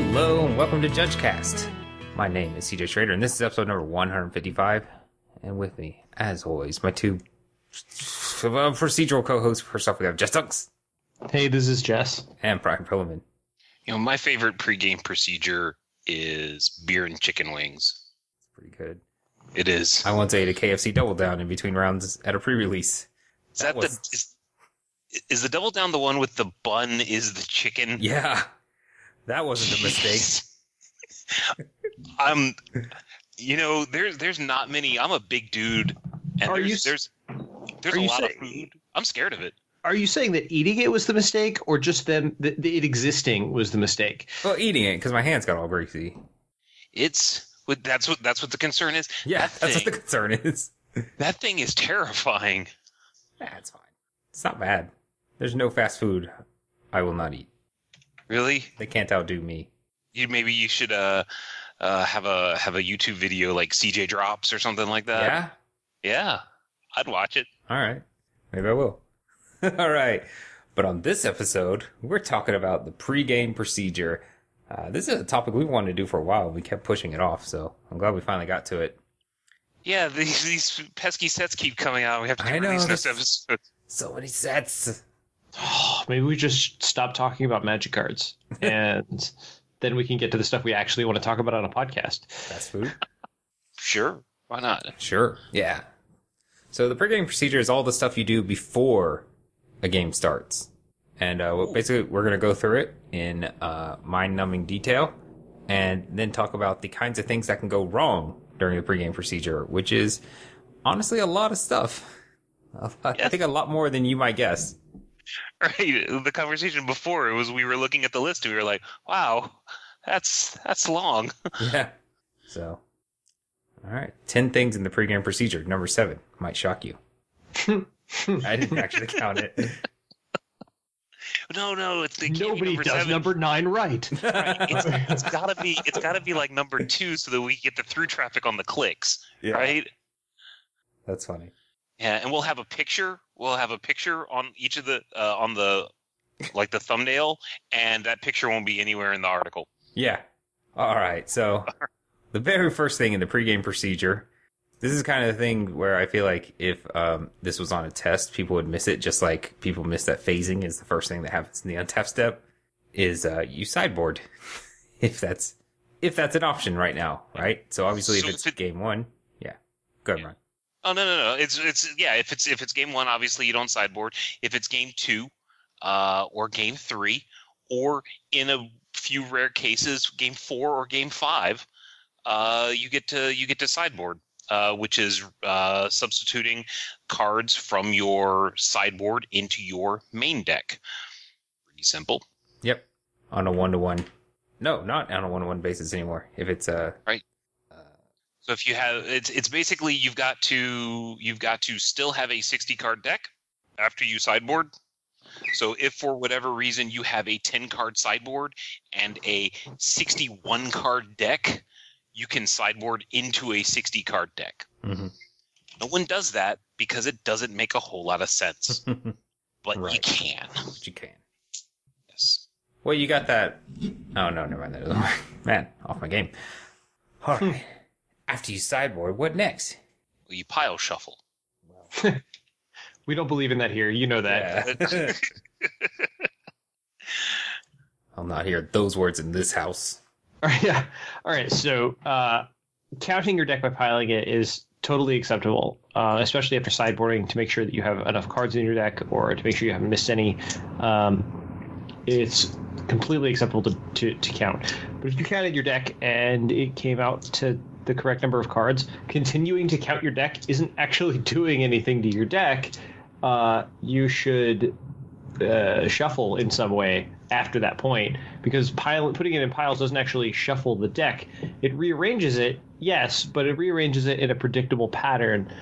Hello and welcome to JudgeCast. My name is CJ Schrader and this is episode number 155. And with me, as always, my two uh, procedural co-hosts. First off, we have Jess Dunks Hey, this is Jess. and Brian Prillaman. You know, my favorite pregame procedure is beer and chicken wings. It's pretty good. It is. I once ate a KFC double down in between rounds at a pre-release. Is that, was- the is, is the double down the one with the bun is the chicken? Yeah, that wasn't a mistake. I'm, um, you know, there's there's not many. I'm a big dude, and Are there's you there's there's are a you lot of saying- food. I'm scared of it. Are you saying that eating it was the mistake, or just them the, the, it existing was the mistake? Well, eating it because my hands got all greasy. It's what that's what that's what the concern is. Yeah, that that's what the concern is. that thing is terrifying. That's fine. It's not bad. There's no fast food I will not eat. Really, They can't outdo me. you maybe you should uh uh have a have a YouTube video like CJ drops or something like that. yeah? Yeah, I'd watch it. All right. Maybe I will. All right. But on this episode, we're talking about the pregame procedure. Uh, this is a topic we wanted to do for a while. We kept pushing it off, so I'm glad we finally got to it. Yeah, these these pesky sets keep coming out. We have to I know, release this- this episode. So many sets. Maybe we just stop talking about magic cards, and then we can get to the stuff we actually want to talk about on a podcast. Fast food? Sure, why not? Sure. Yeah. So the pregame procedure is all the stuff you do before a game starts. And uh, basically, we're going to go through it in uh, mind-numbing detail, and then talk about the kinds of things that can go wrong during the pregame procedure, which is honestly a lot of stuff. A I think a lot more than you might guess. Right. The conversation before it was we were looking at the list and we were like, "Wow, that's that's long." Yeah. So, all right, ten things in the pregame procedure. Number seven might shock you. I didn't actually count it. no, no, it's it Nobody number does seven. number nine right. Right. It's, it's gotta be it's gotta be like number two so that we get the through traffic on the clicks, Yeah. right? That's funny. Yeah, and we'll have a picture. We'll have a picture on each of the uh, on the like the thumbnail, and that picture won't be anywhere in the article. Yeah. All right. So the very first thing in the pregame procedure, this is kind of the thing where I feel like if um, this was on a test, people would miss it, just like people miss that phasing is the first thing that happens in the untap step. Is uh, you sideboard if that's if that's an option right now, right? So obviously, So if it's it- game one, yeah, go ahead, Yeah. Ryan. Oh no no no! It's it's yeah. If it's if it's game one, obviously you don't sideboard. If it's game two, uh, or game three, or in a few rare cases, game four or game five, uh, you get to you get to sideboard, uh, which is uh, substituting cards from your sideboard into your main deck. Pretty simple. Yep, on a one to one. No, not on a one to one basis anymore. If it's uh, Right. So if you have it's it's basically you've got to you've got to still have a 60 card deck after you sideboard. So if for whatever reason you have a 10 card sideboard and a 61 card deck, you can sideboard into a 60 card deck. mhm. No one does that because it doesn't make a whole lot of sense, but you can. but you can. Yes. Well, you got that. Oh no, never mind. That doesn't work. Man, off my game. All right. After you sideboard, what next? Well, you pile shuffle. We don't believe in that here. You know that. Yeah. I'll not hear those words in this house. All right, yeah. All right. So, uh, counting your deck by piling it is totally acceptable, uh, especially after sideboarding to make sure that you have enough cards in your deck or to make sure you haven't missed any. Um, it's completely acceptable to, to, to count. But if you counted your deck and it came out to the correct number of cards, continuing to count your deck isn't actually doing anything to your deck. Uh, you should uh, shuffle in some way after that point because pile, putting it in piles doesn't actually shuffle the deck. It rearranges it, yes, but it rearranges it in a predictable pattern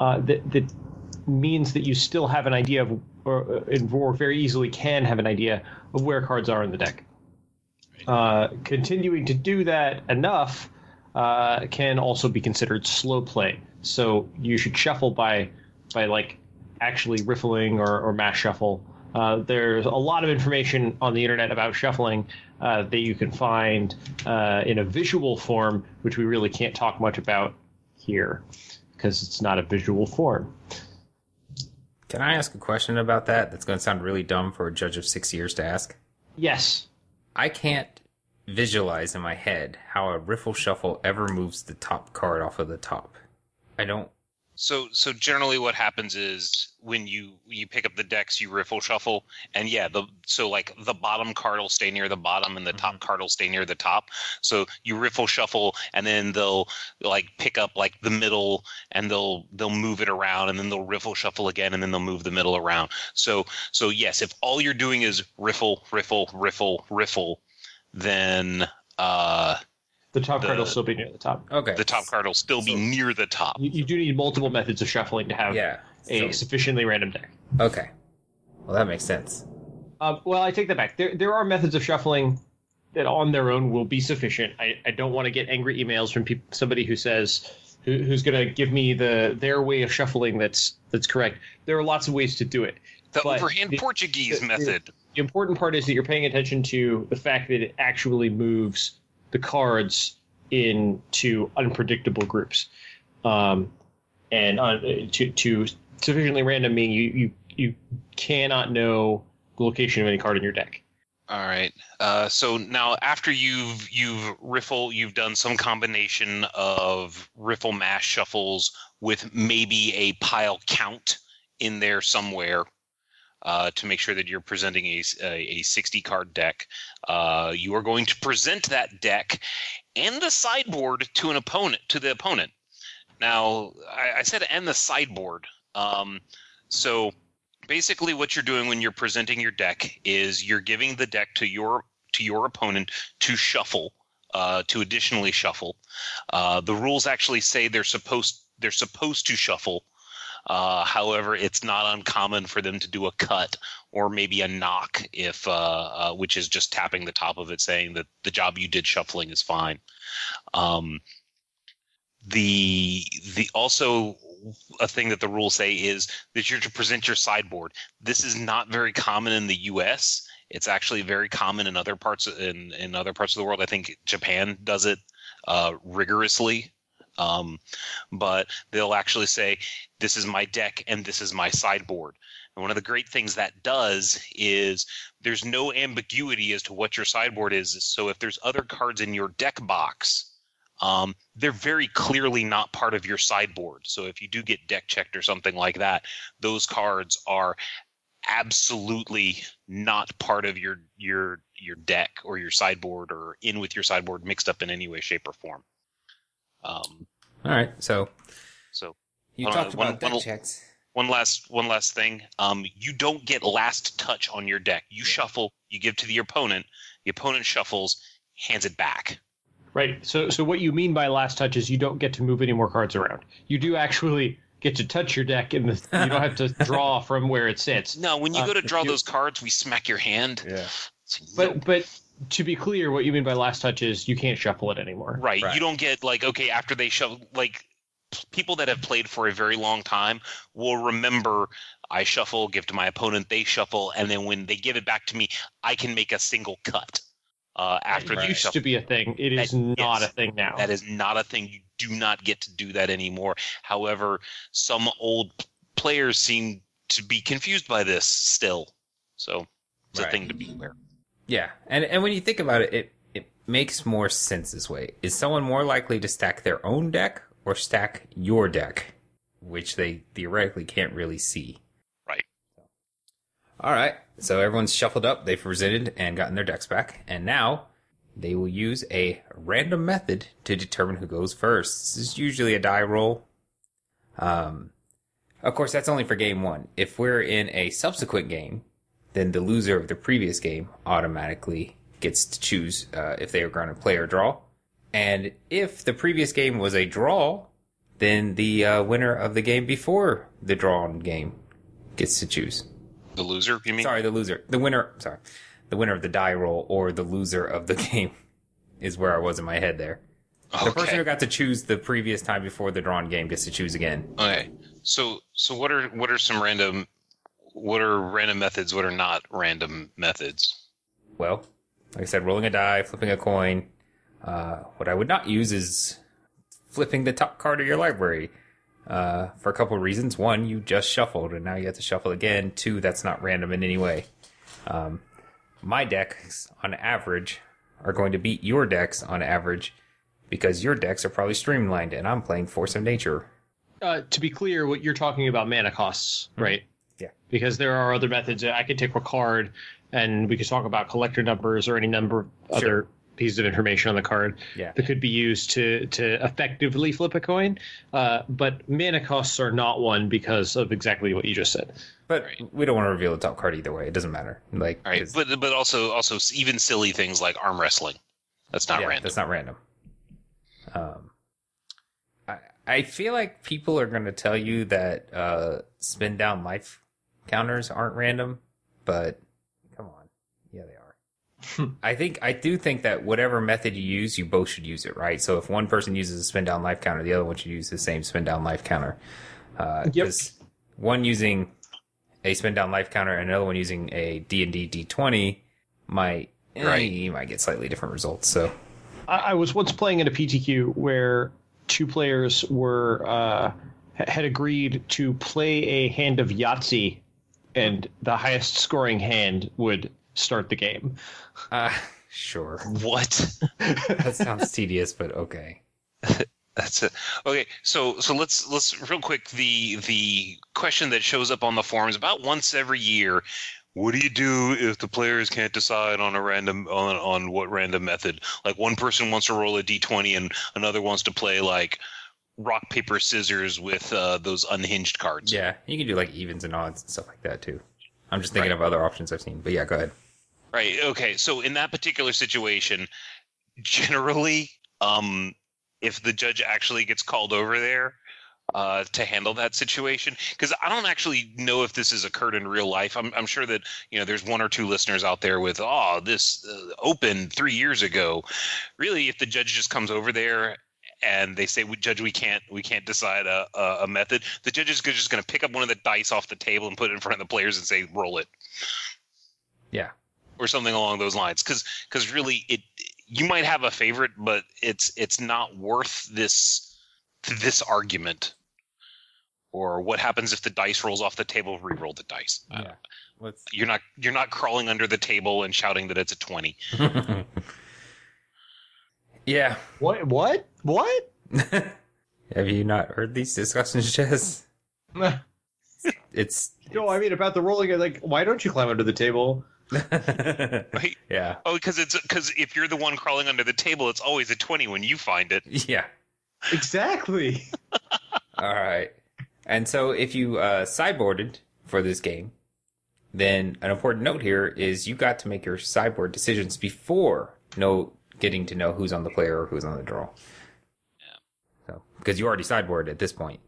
uh, that, that means that you still have an idea of, or, or very easily can have an idea of where cards are in the deck. Uh, continuing to do that enough uh, can also be considered slow play. So you should shuffle by by like actually riffling or, or mash shuffle Uh, there's a lot of information on the internet about shuffling uh, that you can find uh, in a visual form, which we really can't talk much about here because it's not a visual form. Can I ask a question about that? That's going to sound really dumb for a judge of six years to ask. Yes. I can't visualize in my head how a riffle shuffle ever moves the top card off of the top. I don't. So so generally what happens is when you you pick up the decks you riffle shuffle and yeah the so like the bottom card will stay near the bottom and the top mm-hmm. card will stay near the top. So you riffle shuffle and then they'll like pick up like the middle and they'll they'll move it around and then they'll riffle shuffle again and then they'll move the middle around. So so yes, if all you're doing is riffle riffle riffle riffle then uh The top The- card will still be near the top. Okay. the top card will still be near the top. You, you do need multiple methods of shuffling to have Yeah. a so- sufficiently random deck. okay. Well, that makes sense. Uh, well, I take that back. There, there are methods of shuffling that on their own will be sufficient. I, I don't want to get angry emails from peop somebody who says who, who's going to give me the their way of shuffling that's that's correct. There are lots of ways to do it. The But overhand the- Portuguese the- method. The important part is that you're paying attention to the fact that it actually moves the cards into unpredictable groups, um, and uh, to to sufficiently random meaning you you you cannot know the location of any card in your deck. All right. Uh, so now, after you've you've riffle, you've done some combination of riffle mash shuffles with maybe a pile count in there somewhere uh, to make sure that you're presenting a, a, 60 card deck. Uh, you are going to present that deck and the sideboard to an opponent to the opponent. Now, I, I said and the sideboard. Um, so basically what you're doing when you're presenting your deck is you're giving the deck to your to your opponent to shuffle uh, to additionally shuffle uh, the rules actually say they're supposed they're supposed to shuffle uh, however it's not uncommon for them to do a cut or maybe a knock if uh, uh, which is just tapping the top of it saying that the job you did shuffling is fine um, the the also a thing that the rules say is that you're to present your sideboard. This is not very common in the U.S. It's actually very common in other parts in in other parts of the world. I think Japan does it uh, rigorously, um, but they'll actually say, "This is my deck and this is my sideboard." And one of the great things that does is there's no ambiguity as to what your sideboard is. So if there's other cards in your deck box, um, they're very clearly not part of your sideboard. So if you do get deck checked or something like that, those cards are absolutely not part of your your your deck or your sideboard or in with your sideboard mixed up in any way, shape, or form. Um, All right. So so you talked one- about deck one- checks. one last one last thing. Um, you don't get last touch on your deck. You shuffle, you give to the opponent. The opponent shuffles, hands it back. Right. So so what you mean by last touch is you don't get to move any more cards around. You do actually get to touch your deck and the, you don't have to draw from where it sits. No, when you Uh, go to draw those cards, we smack your hand. Yeah. But but to be clear, what you mean by last touch is you can't shuffle it anymore. Right. Right. You don't get like okay after they shove like people that have played for a very long time will remember I shuffle, give to my opponent, they shuffle, and then when they give it back to me, I can make a single cut. Uh, after it they used shuffle. to be a thing. It is That- not yes. a thing now. That is not a thing. You do not get to do that anymore. However, some old players seem to be confused by this still. So it's a thing to be aware. Yeah, and and when you think about it, it it makes more sense this way. Is someone more likely to stack their own deck or stack your deck, which they theoretically can't really see? Right. All right, so everyone's shuffled up, they've presented and gotten their decks back, and now they will use a random method to determine who goes first. This is usually a die roll. Um, of course, that's only for game one. If we're in a subsequent game, then the loser of the previous game automatically gets to choose uh, if they are going to play or draw. And if the previous game was a draw, then the uh, winner of the game before the drawn game gets to choose. The loser, you mean? Sorry, the loser. The winner, sorry. The winner of the die roll or the loser of the game is where I was in my head there. Okay. The person who got to choose the previous time before the drawn game gets to choose again. Okay. So so what are what are some random what are random methods? What are not random methods? Well, like I said, rolling a die, flipping a coin. Uh, what I would not use is flipping the top card of your library. Uh, for a couple of reasons. One, you just shuffled and now you have to shuffle again. Two, that's not random in any way. Um, my decks, on average, are going to beat your decks on average because your decks are probably streamlined and I'm playing Force of Nature. Uh, to be clear, what you're talking about mana costs, right? Yeah. Because there are other methods. I could take a card, and we could talk about collector numbers or any number of Sure. other pieces of information on the card Yeah. that could be used to to effectively flip a coin. Uh, but mana costs are not one because of exactly what you just said. But we don't want to reveal the top card either way. It doesn't matter. Like, All right, 'cause- but but also also even silly things like arm wrestling. That's not yeah, random. That's not random. Um, I I feel like people are going to tell you that uh, spin down life counters aren't random, but come on, yeah, they are. I think I do think that whatever method you use, you both should use it, right? So if one person uses a spin down life counter, the other one should use the same spin down life counter. Uh, Yep. one using a spin down life counter and another one using a D and D D twenty might eh, Right. you might get slightly different results. So I, I was once playing in a PTQ where two players were uh, had agreed to play a hand of Yahtzee, and the highest scoring hand would start the game. Uh, sure. What? That sounds tedious, but okay. That's it. Okay, so so let's let's real quick the the question that shows up on the forums about once every year. What do you do if the players can't decide on a random on on what random method? Like one person wants to roll a d twenty and another wants to play like rock paper scissors with uh, those unhinged cards. Yeah, you can do like evens and odds and stuff like that too. I'm just thinking Right. of other options I've seen, but yeah, go ahead. Right. Okay. So in that particular situation, generally, um, if the judge actually gets called over there uh, to handle that situation, because I don't actually know if this has occurred in real life. I'm, I'm sure that you know there's one or two listeners out there with, oh, this uh, opened three years ago. Really, if the judge just comes over there. And they say, "We judge, we can't, we can't decide a, a, a method." The judge is just going to pick up one of the dice off the table and put it in front of the players and say, "Roll it." Yeah. or something along those lines because because really it you might have a favorite but it's it's not worth this this argument or what happens if the dice rolls off the table re-roll the dice Yeah. Let's you're not you're not crawling under the table and shouting that it's a 20 Yeah. What? What? What? Have you not heard these discussions, Jess? It's No, I mean about the rolling. Like, why don't you climb under the table? right yeah. oh because it's because if you're the one crawling under the table it's always a 20 when you find it Yeah. Exactly. All right. And so if you uh, sideboarded for this game, then an important note here is you got to make your sideboard decisions before no getting to know who's on the player or who's on the draw. Yeah. So because you already sideboarded at this point,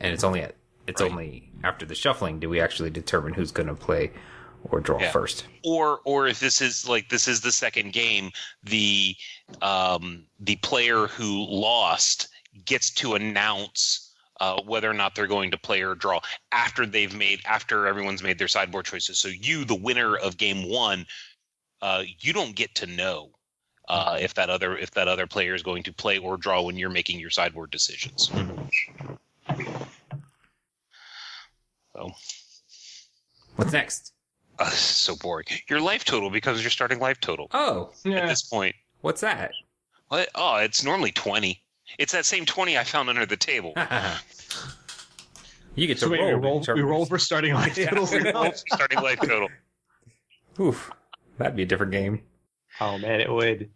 and it's only at it's Right. only after the shuffling do we actually determine who's going to play or draw Yeah. first. or or if this is like this is the second game the um the player who lost gets to announce uh, whether or not they're going to play or draw after they've made after everyone's made their sideboard choices so you the winner of game one uh, you don't get to know uh, if that other if that other player is going to play or draw when you're making your sideboard decisions so What's next? uh, so boring your life total becomes your starting life total Oh, yeah. at this point what's that? What? Oh, it's normally 20. It's that same 20 I found under the table. you get to So roll. we roll. We roll for starting life Yeah. totals now? Starting life total. Oof, that'd be a different game. Oh man, it would.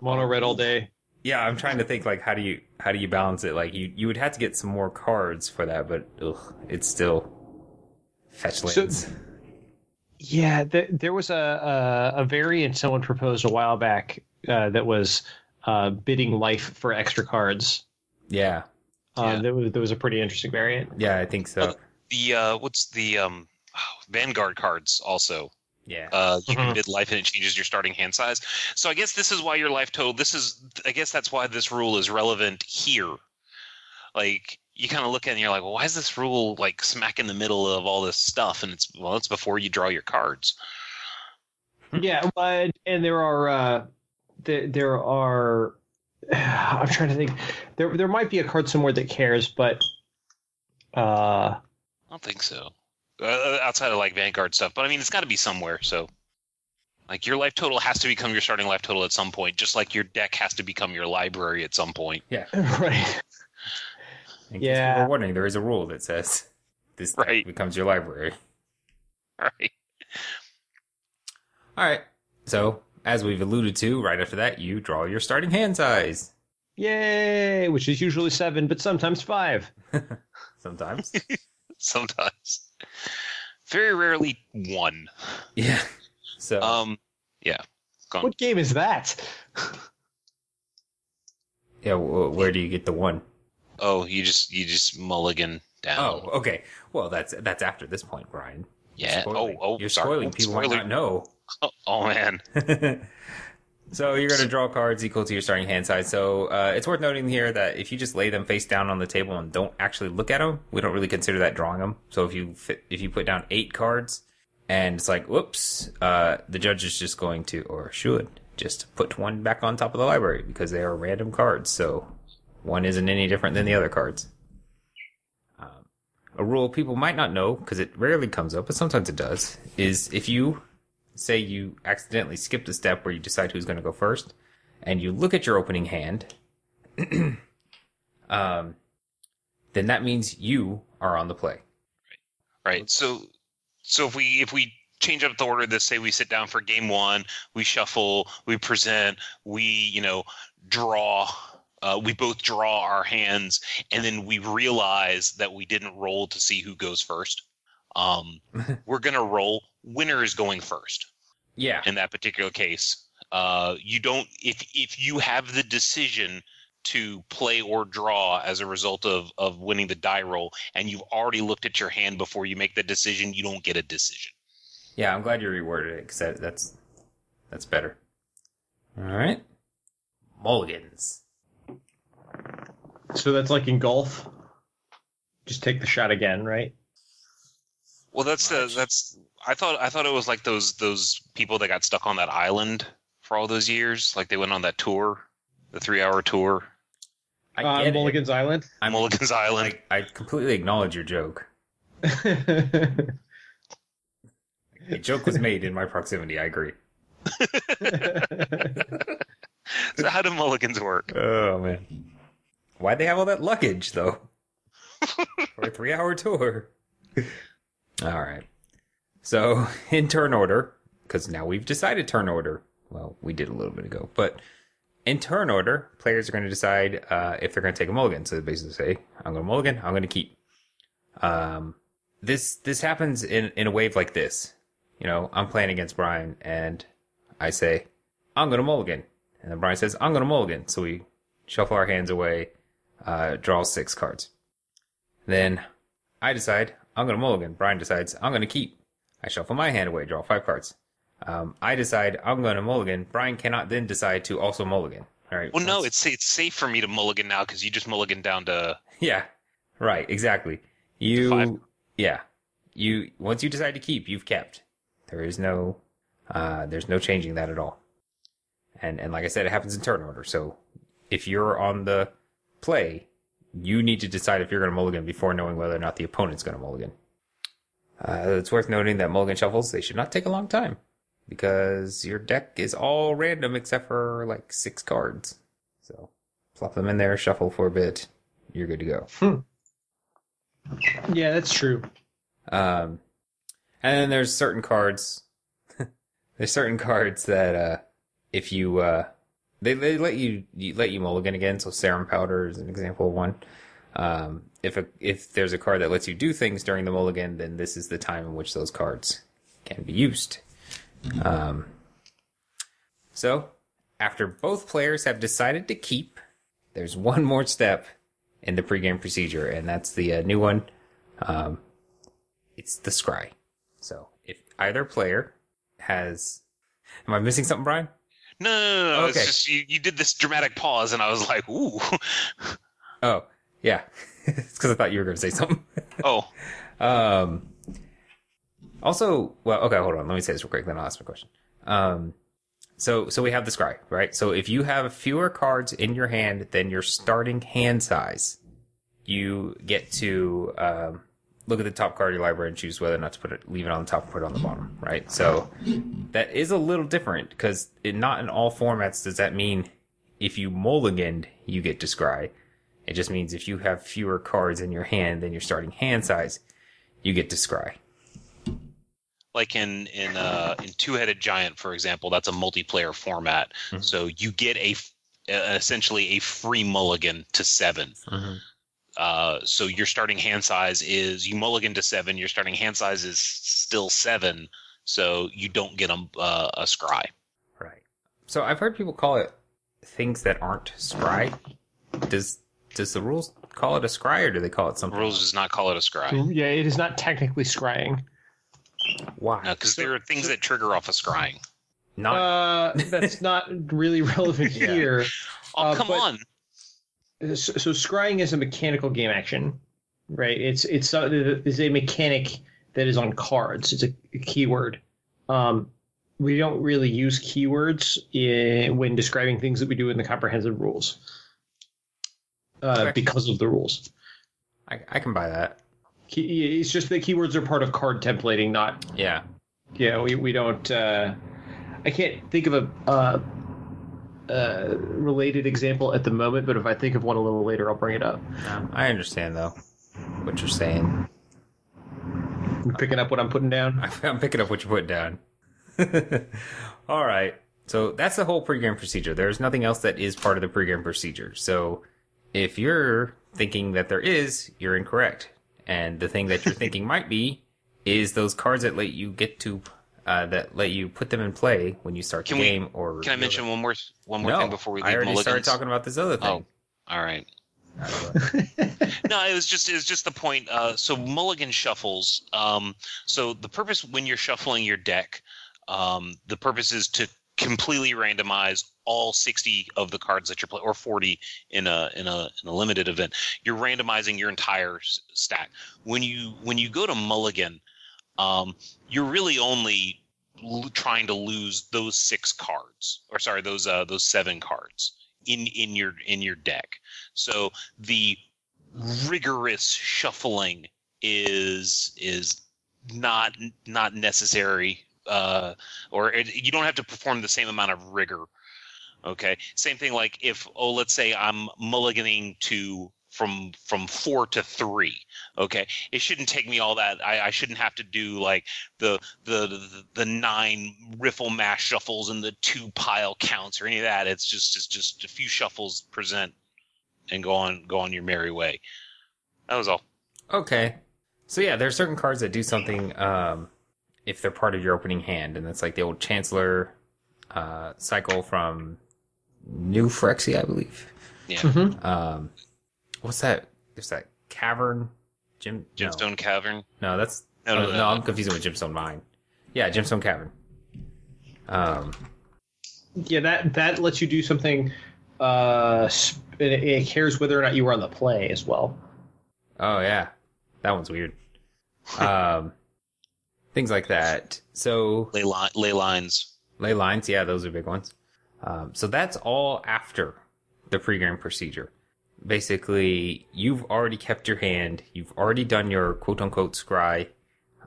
Mono red all day. Yeah, I'm trying to think like how do you how do you balance it? Like you you would have to get some more cards for that, but ugh, it's still fetch So- Yeah, th- there was a, a a variant someone proposed a while back uh, that was uh, bidding life for extra cards. yeah, Uh, Yeah. that was that was a pretty interesting variant. yeah, I think so. The uh, what's the um, oh, Vanguard cards also? Yeah, Uh, you can Mhm. bid life and it changes your starting hand size. So I guess this is why your life total. This is I guess that's why this rule is relevant here. Like you kind of look at it and you're like, well, why is this rule like smack in the middle of all this stuff? And it's well, it's before you draw your cards. yeah, but and there are uh, there, there are. I'm trying to think. There there might be a card somewhere that cares, but uh, I don't think so. Uh, outside of like Vanguard stuff, but I mean, it's got to be somewhere. So, like, your life total has to become your starting life total at some point, just like your deck has to become your library at some point. Yeah. right. In Yeah. people are wondering, there is a rule that says this deck Right. becomes your library. Right. All right. So, as we've alluded to, right after that, you draw your starting hand size. Yay! Which is usually seven, but sometimes five. Sometimes. Sometimes. Very rarely one. yeah. So, Um. Yeah. Gone. What game is that? yeah, wh- where do you get the one? Oh, you just you just mulligan down. Oh, okay. Well, that's that's after this point, Brian. Yeah. spoiling- Oh, oh, you're sorry. spoiling. People spoiler. might not know. Oh, oh, man. so you're going to draw cards equal to your starting hand size. So uh, it's worth noting here that if you just lay them face down on the table and don't actually look at them, we don't really consider that drawing them. So if you fit, if you put down eight cards and it's like, whoops, uh, the judge is just going to or should just put one back on top of the library because they are random cards. So one isn't any different than the other cards. Um, a rule people might not know because it rarely comes up, but sometimes it does, is if you say you accidentally skipped a step where you decide who's going to go first, and you look at your opening hand, um, then that means you are on the play. Right. right. So so if we if we change up the order this, say we sit down for game one, we shuffle, we present, we, you know, draw uh, we both draw our hands and then we realize that we didn't roll to see who goes first. Um, we're gonna roll. Winner is going first Yeah. in that particular case. Uh, you don't if if you have the decision to play or draw as a result of of winning the die roll, and you've already looked at your hand before you make the decision, you don't get a decision. Yeah, I'm glad you reworded it because that, that's that's better. All right, mulligans. So that's like in golf. Just take the shot again, right? Well, that's the that's I thought I thought it was like those those people that got stuck on that island for all those years, like they went on that tour, the three hour tour, I Uh, get it. Mulligan's Island. I'm Mulligan's Island. I, I completely acknowledge your joke. A joke was made in my proximity. I agree. So how do mulligans work? Oh man, why'd they have all that luggage though? For a three-hour tour. all right. So in turn order, because now we've decided turn order. Well, we did a little bit ago, but in turn order, players are going to decide uh, if they're going to take a mulligan. So they basically say, "I'm going to mulligan. I'm going to keep." Um, this this happens in in a wave like this. You know, I'm playing against Brian, and I say, "I'm going to mulligan," and then Brian says, "I'm going to mulligan." So we shuffle our hands away, uh, draw six cards. Then I decide I'm going to mulligan. Brian decides I'm going to keep. I shuffle my hand away, draw five cards. Um, I decide I'm going to mulligan. Brian cannot then decide to also mulligan. All right. Well, no, it's it's safe for me to mulligan now because you just mulligan down to yeah, right, exactly. Five. You, yeah, you. Once you decide to keep, you've kept. There is no, uh, there's no changing that at all. And and like I said, it happens in turn order. So if you're on the play, you need to decide if you're going to mulligan before knowing whether or not the opponent's going to mulligan. Uh, it's worth noting that mulligan shuffles they should not take a long time because your deck is all random except for like six cards. So plop them in there, shuffle for a bit, you're good to go. yeah, that's true. Um, and then there's certain cards. there's certain cards that uh, if you uh, they they let you, you let you mulligan again. So serum powder is an example of one. Um, if a if there's a card that lets you do things during the mulligan, then this is the time in which those cards can be used. Um, so after both players have decided to keep, there's one more step in the pregame procedure, and that's the uh, new one. Um, it's the scry. So if either player has, am I missing something, Brian? no, no, no, no. Okay. It's just you, you did this dramatic pause, and I was like, ooh. Oh, yeah. it's because I thought you were going to say something. Oh, Um, also, well, okay, hold on. Let me say this real quick, then I'll ask my question. Um, so, so we have the scry, right? So if you have fewer cards in your hand than your starting hand size, you get to, um, look at the top card of your library and choose whether or not to put it, leave it on the top or put it on the bottom, right? So that is a little different because not in all formats does that mean if you mulliganed, you get to scry. It just means if you have fewer cards in your hand than your starting hand size, you get to scry. like in in uh, in Two Headed Giant, for example, that's a multiplayer format. Mhm. So you get a uh, essentially a free mulligan to 7 Uh, so your starting hand size is you mulligan to seven. Your starting hand size is still seven, so you don't get a uh, a scry. Right. So I've heard people call it things that aren't scry. Does does the rules call it a scry or do they call it something? Rules does not call it a scry Yeah, it is not technically scrying. Why? because So- there are things that trigger off of scrying. Not Uh, that's not really relevant Yeah. here. Oh Uh, come but- on! So, so scrying is a mechanical game action, right? It's it's a, it's a mechanic that is on cards. It's a, a keyword. Um, we don't really use keywords in, when describing things that we do in the comprehensive rules uh, Okay. because of the rules. I, I can buy that. Key, it's just that keywords are part of card templating, not Yeah. yeah. We we don't. Uh, I can't think of a. Uh, uh, related example at the moment, but if I think of one a little later, I'll bring it up. No, I understand though what you're saying. You picking up what I'm putting down? I'm picking up what you put down. All right. So that's the whole pregame procedure. There's nothing else that is part of the pregame procedure. So if you're thinking that there is, you're incorrect. And the thing that you're thinking might be is those cards that let you get to uh, that let you put them in play when you start Can the we- game or Can I mention one more one more no, thing before we leave I already mulligans? started talking about this other thing. Oh, all right. no, it was just it was just the point. Uh, so mulligan shuffles. Um, so the purpose when you're shuffling your deck, um, the purpose is to completely randomize all 60 of the cards that you're playing, or 40 in a in a in a limited event. You're randomizing your entire stack. When you when you go to mulligan, um, you're really only l- trying to lose those six cards, or sorry, those uh, those seven cards in in your in your deck. So the rigorous shuffling is is not not necessary, uh, or it, you don't have to perform the same amount of rigor. Okay, same thing like if oh let's say I'm mulliganing to from from four to three. Okay, it shouldn't take me all that. I, I shouldn't have to do like the the the, the nine riffle mash shuffles and the two pile counts or any of that. It's just it's just a few shuffles present and go on go on your merry way. That was all. Okay. So yeah, there are certain cards that do something um, if they're part of your opening hand, and that's like the old Chancellor uh, cycle from New Phyrexia, I believe. Yeah, Mhm. Um, what's that? There's that cavern, Jim. no. Gemstone Cavern. No, that's No, no, no, no, no, no. I'm confusing with Gemstone Mine. Yeah, Gemstone Cavern. Um, Yeah, that that lets you do something. Uh, it, it cares whether or not you were on the play as well. oh yeah, that one's weird. Um, things like that. So Ley, li- ley lines. Ley lines, yeah, those are big ones. Um, so that's all after the pregame procedure. Basically, you've already kept your hand. You've already done your quote unquote scry.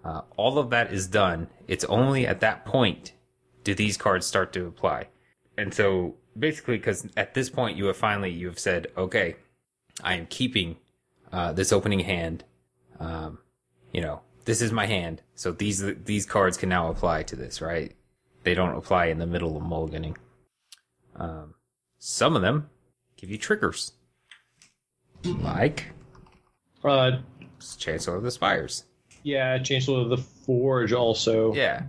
Uh, all of that is done. It's only at that point do these cards start to apply. And so basically, because at this point you have finally, you have said, okay, I am keeping, uh, this opening hand. Um, you know, this is my hand. So these, these cards can now apply to this, right? they don't apply in the middle of mulliganing. Um, some of them give you triggers, like Uh, Chancellor of the Spires. yeah, Chancellor of the Forge also, Yeah,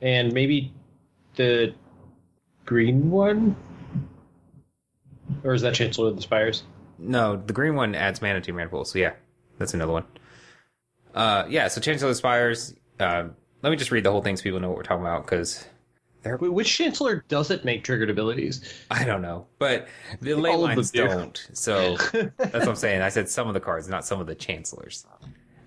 and maybe the green one, or is that Chancellor of the Spires? no, the green one adds mana to your mana pool, so yeah, that's another one. Uh, yeah, so Chancellor of the Spires. Um, let me just read the whole thing so people know what we're talking about, because Which Chancellor doesn't make triggered abilities? I don't know, but the ley lines do. don't. So that's what I'm saying. I said some of the cards, not some of the chancellors.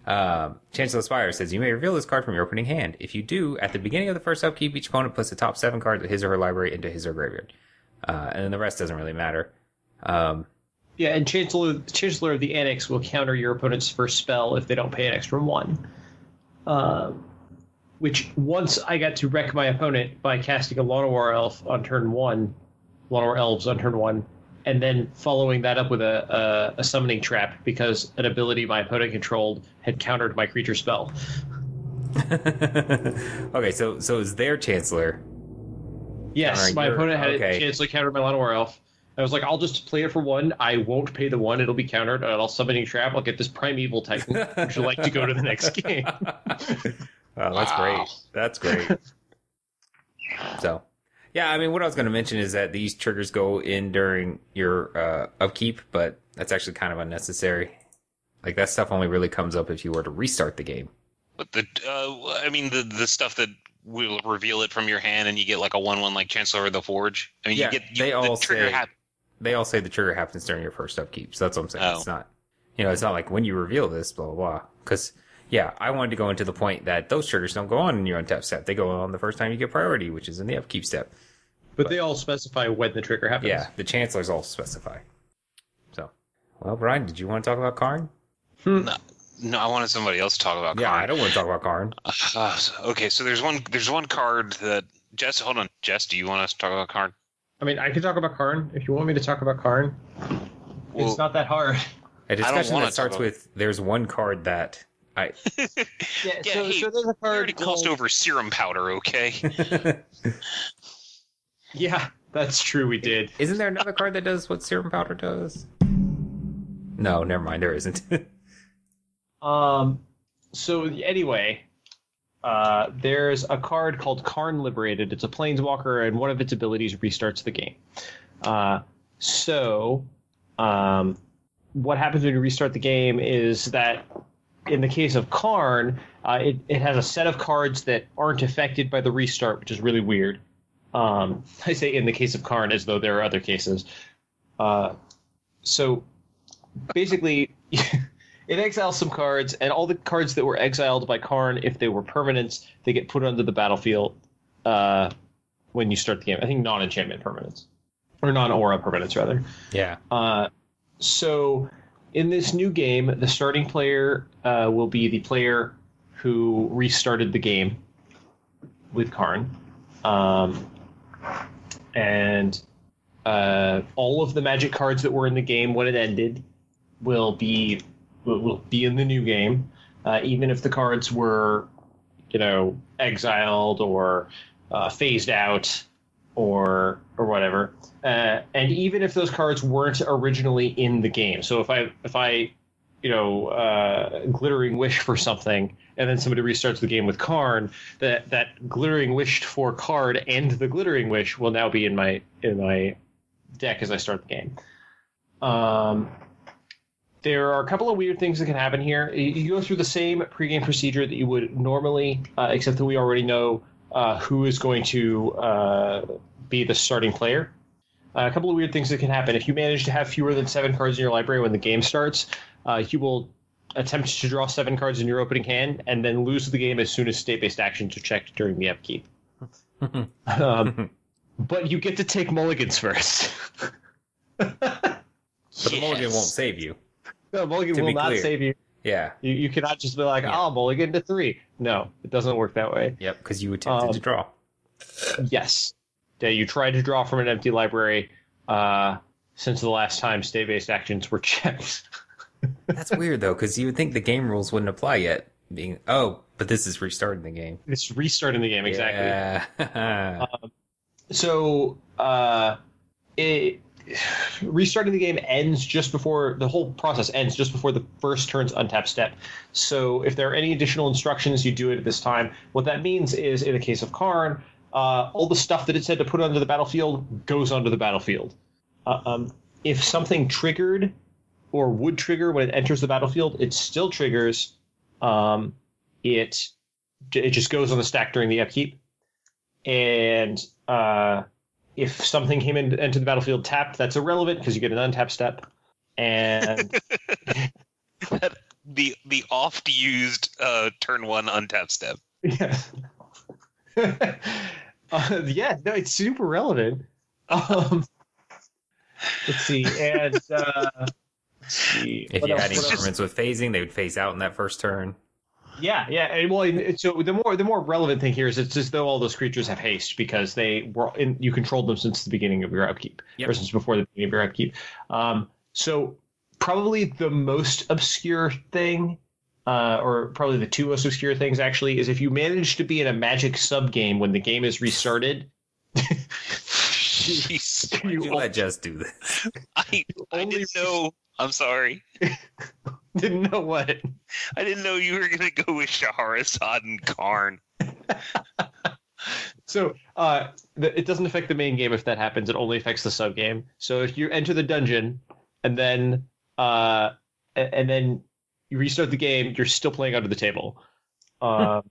Um, Chancellor Spire says you may reveal this card from your opening hand. If you do, at the beginning of the first upkeep, each opponent puts the top seven cards of his or her library into his or her graveyard, uh, and then the rest doesn't really matter. Um, Yeah, and Chancellor Chancellor of the Annex will counter your opponent's first spell if they don't pay an extra one. Um, which once I got to wreck my opponent by casting a Llanowar Elf on turn one, Llanowar Elves on turn one, and then following that up with a, a, a summoning trap because an ability my opponent controlled had countered my creature spell. okay, so so is their Chancellor? Yes, my you're- opponent had okay. a chance to counter my Llanowar Elf. I was like, I'll just play it for one. I won't pay the one. It'll be countered. And I'll summoning trap. I'll get this primeval Titan. Would you like to go to the next game? Oh, that's Wow. great. That's great. so, yeah, I mean, what I was going to mention is that these triggers go in during your uh, upkeep, but that's actually kind of unnecessary. Like that stuff only really comes up if you were to restart the game. But the uh, I mean the the stuff that will reveal it from your hand and you get like a one one like Chancellor of the Forge. I mean Yeah, you get you, they the all trigger say- hap- They all say the trigger happens during your first upkeep, so that's what I'm saying. Oh. It's not, you know, it's not like when you reveal this, blah blah blah. Because yeah, I wanted to go into the point that those triggers don't go on in your untap step; they go on the first time you get priority, which is in the upkeep step. But they all specify when the trigger happens. Yeah, the chancellors all specify. So, well, Brian, did you want to talk about Karn? no, no, I wanted somebody else to talk about Yeah, Karn. I don't want to talk about Karn. Uh, okay, so there's one there's one card that Jess hold on. Jess, do you want us to talk about Karn? I mean, I can talk about Karn if you want me to talk about Karn. Well- it's not that hard. A discussion wanna that starts talk about- with "There's one card that I." Yeah, Yeah, so, hey, so there's a card already glossed called- over serum powder, okay? Yeah, that's true. We did. Isn't there another card that does what serum powder does? No, never mind. There isn't. Um, so anyway, uh, there's a card called Karn Liberated. It's a Planeswalker, and one of its abilities restarts the game. Uh, so, um, what happens when you restart the game is that, in the case of Karn, uh, it, it has a set of cards that aren't affected by the restart, which is really weird. Um, I say in the case of Karn as though there are other cases. Uh, so, basically. It exiles some cards, and all the cards that were exiled by Karn, if they were permanents, they get put onto the battlefield uh, when you start the game. I think non-enchantment permanents, or non-aura permanents rather. yeah. Uh, so, in this new game, the starting player uh, will be the player who restarted the game with Karn, um, and uh, all of the magic cards that were in the game when it ended will be will, will be in the new game, uh, even if the cards were, you know, exiled or uh, phased out or or whatever. Uh, and even if those cards weren't originally in the game, so if I if I you know uh, glittering wish for something, and then somebody restarts the game with Karn, that that glittering wished for card and the glittering wish will now be in my in my deck as I start the game. Um, there are a couple of weird things that can happen here. You you go through the same pregame procedure that you would normally, uh, except that we already know uh, who is going to uh, be the starting player. Uh, a couple of weird things that can happen. If you manage to have fewer than seven cards in your library when the game starts, uh, you will attempt to draw seven cards in your opening hand and then lose the game as soon as state-based actions are checked during the upkeep. um, but you get to take mulligans first. But the mulligan won't save you. No, mulligan will not clear. save you. Yeah. You, you cannot just be like, Yeah. oh, mulligan to three. No, it doesn't work that way. Yep. Because you attempted Um, to draw. Yes. Yeah, you tried to draw from an empty library uh, since the last time state-based actions were checked. That's weird though, because you would think the game rules wouldn't apply yet. Being oh, but this is restarting the game. it's restarting the game, exactly. Yeah. So, uh, it, restarting the game ends just before the whole process ends just before the first turn's untap step. So, if there are any additional instructions, you do it at this time. What that means is, in the case of Karn, uh, all the stuff that it said to put onto the battlefield goes onto the battlefield. Uh, um, if something triggered or would trigger when it enters the battlefield, it still triggers. Um, it it just goes on the stack during the upkeep. and uh, if something came in, into the battlefield tapped, that's irrelevant because you get an untap step. And the the oft used uh, turn one untap step. yeah, uh, yeah, no, it's super relevant. Um, let's see, and uh, let's see. If what you else- had any what increments with phasing, they would phase out in that first turn. Yeah, yeah. And, well, and so the more the more relevant thing here is it's as though all those creatures have haste because they were in, you controlled them since the beginning of your upkeep, Yep. or since before the beginning of your upkeep. Um, so probably the most obscure thing, uh, or probably the two most obscure things actually, is if you manage to be in a Magic sub game when the game is restarted. Jeez. You you let Jess do this. I, I Only- didn't know. I'm sorry. didn't know what. I didn't know you were gonna go with Shahrazad and Karn. So uh, the, it doesn't affect the main game if that happens. It only affects the sub game. So if you enter the dungeon and then uh, and then you restart the game, you're still playing under the table. Um,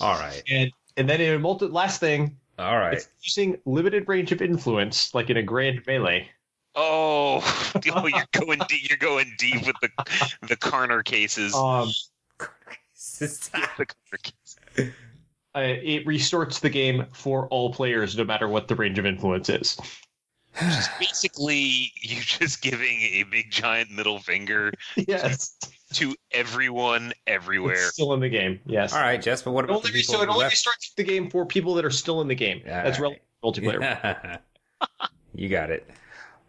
All right. and and then in a multi last thing, All right. it's using limited range of influence, like in a grand melee. Oh, oh you're going deep. You're going deep with the the Karner cases. Um, the Karner cases. uh, it restarts the game for all players, no matter what the range of influence is. Basically, you're just giving a big giant middle finger yes, to everyone everywhere. it's still in the game. Yes. All right, Jess. But what about only, people so it only left? restarts the game for people that are still in the game. That's Alright. relevant multiplayer. you got it.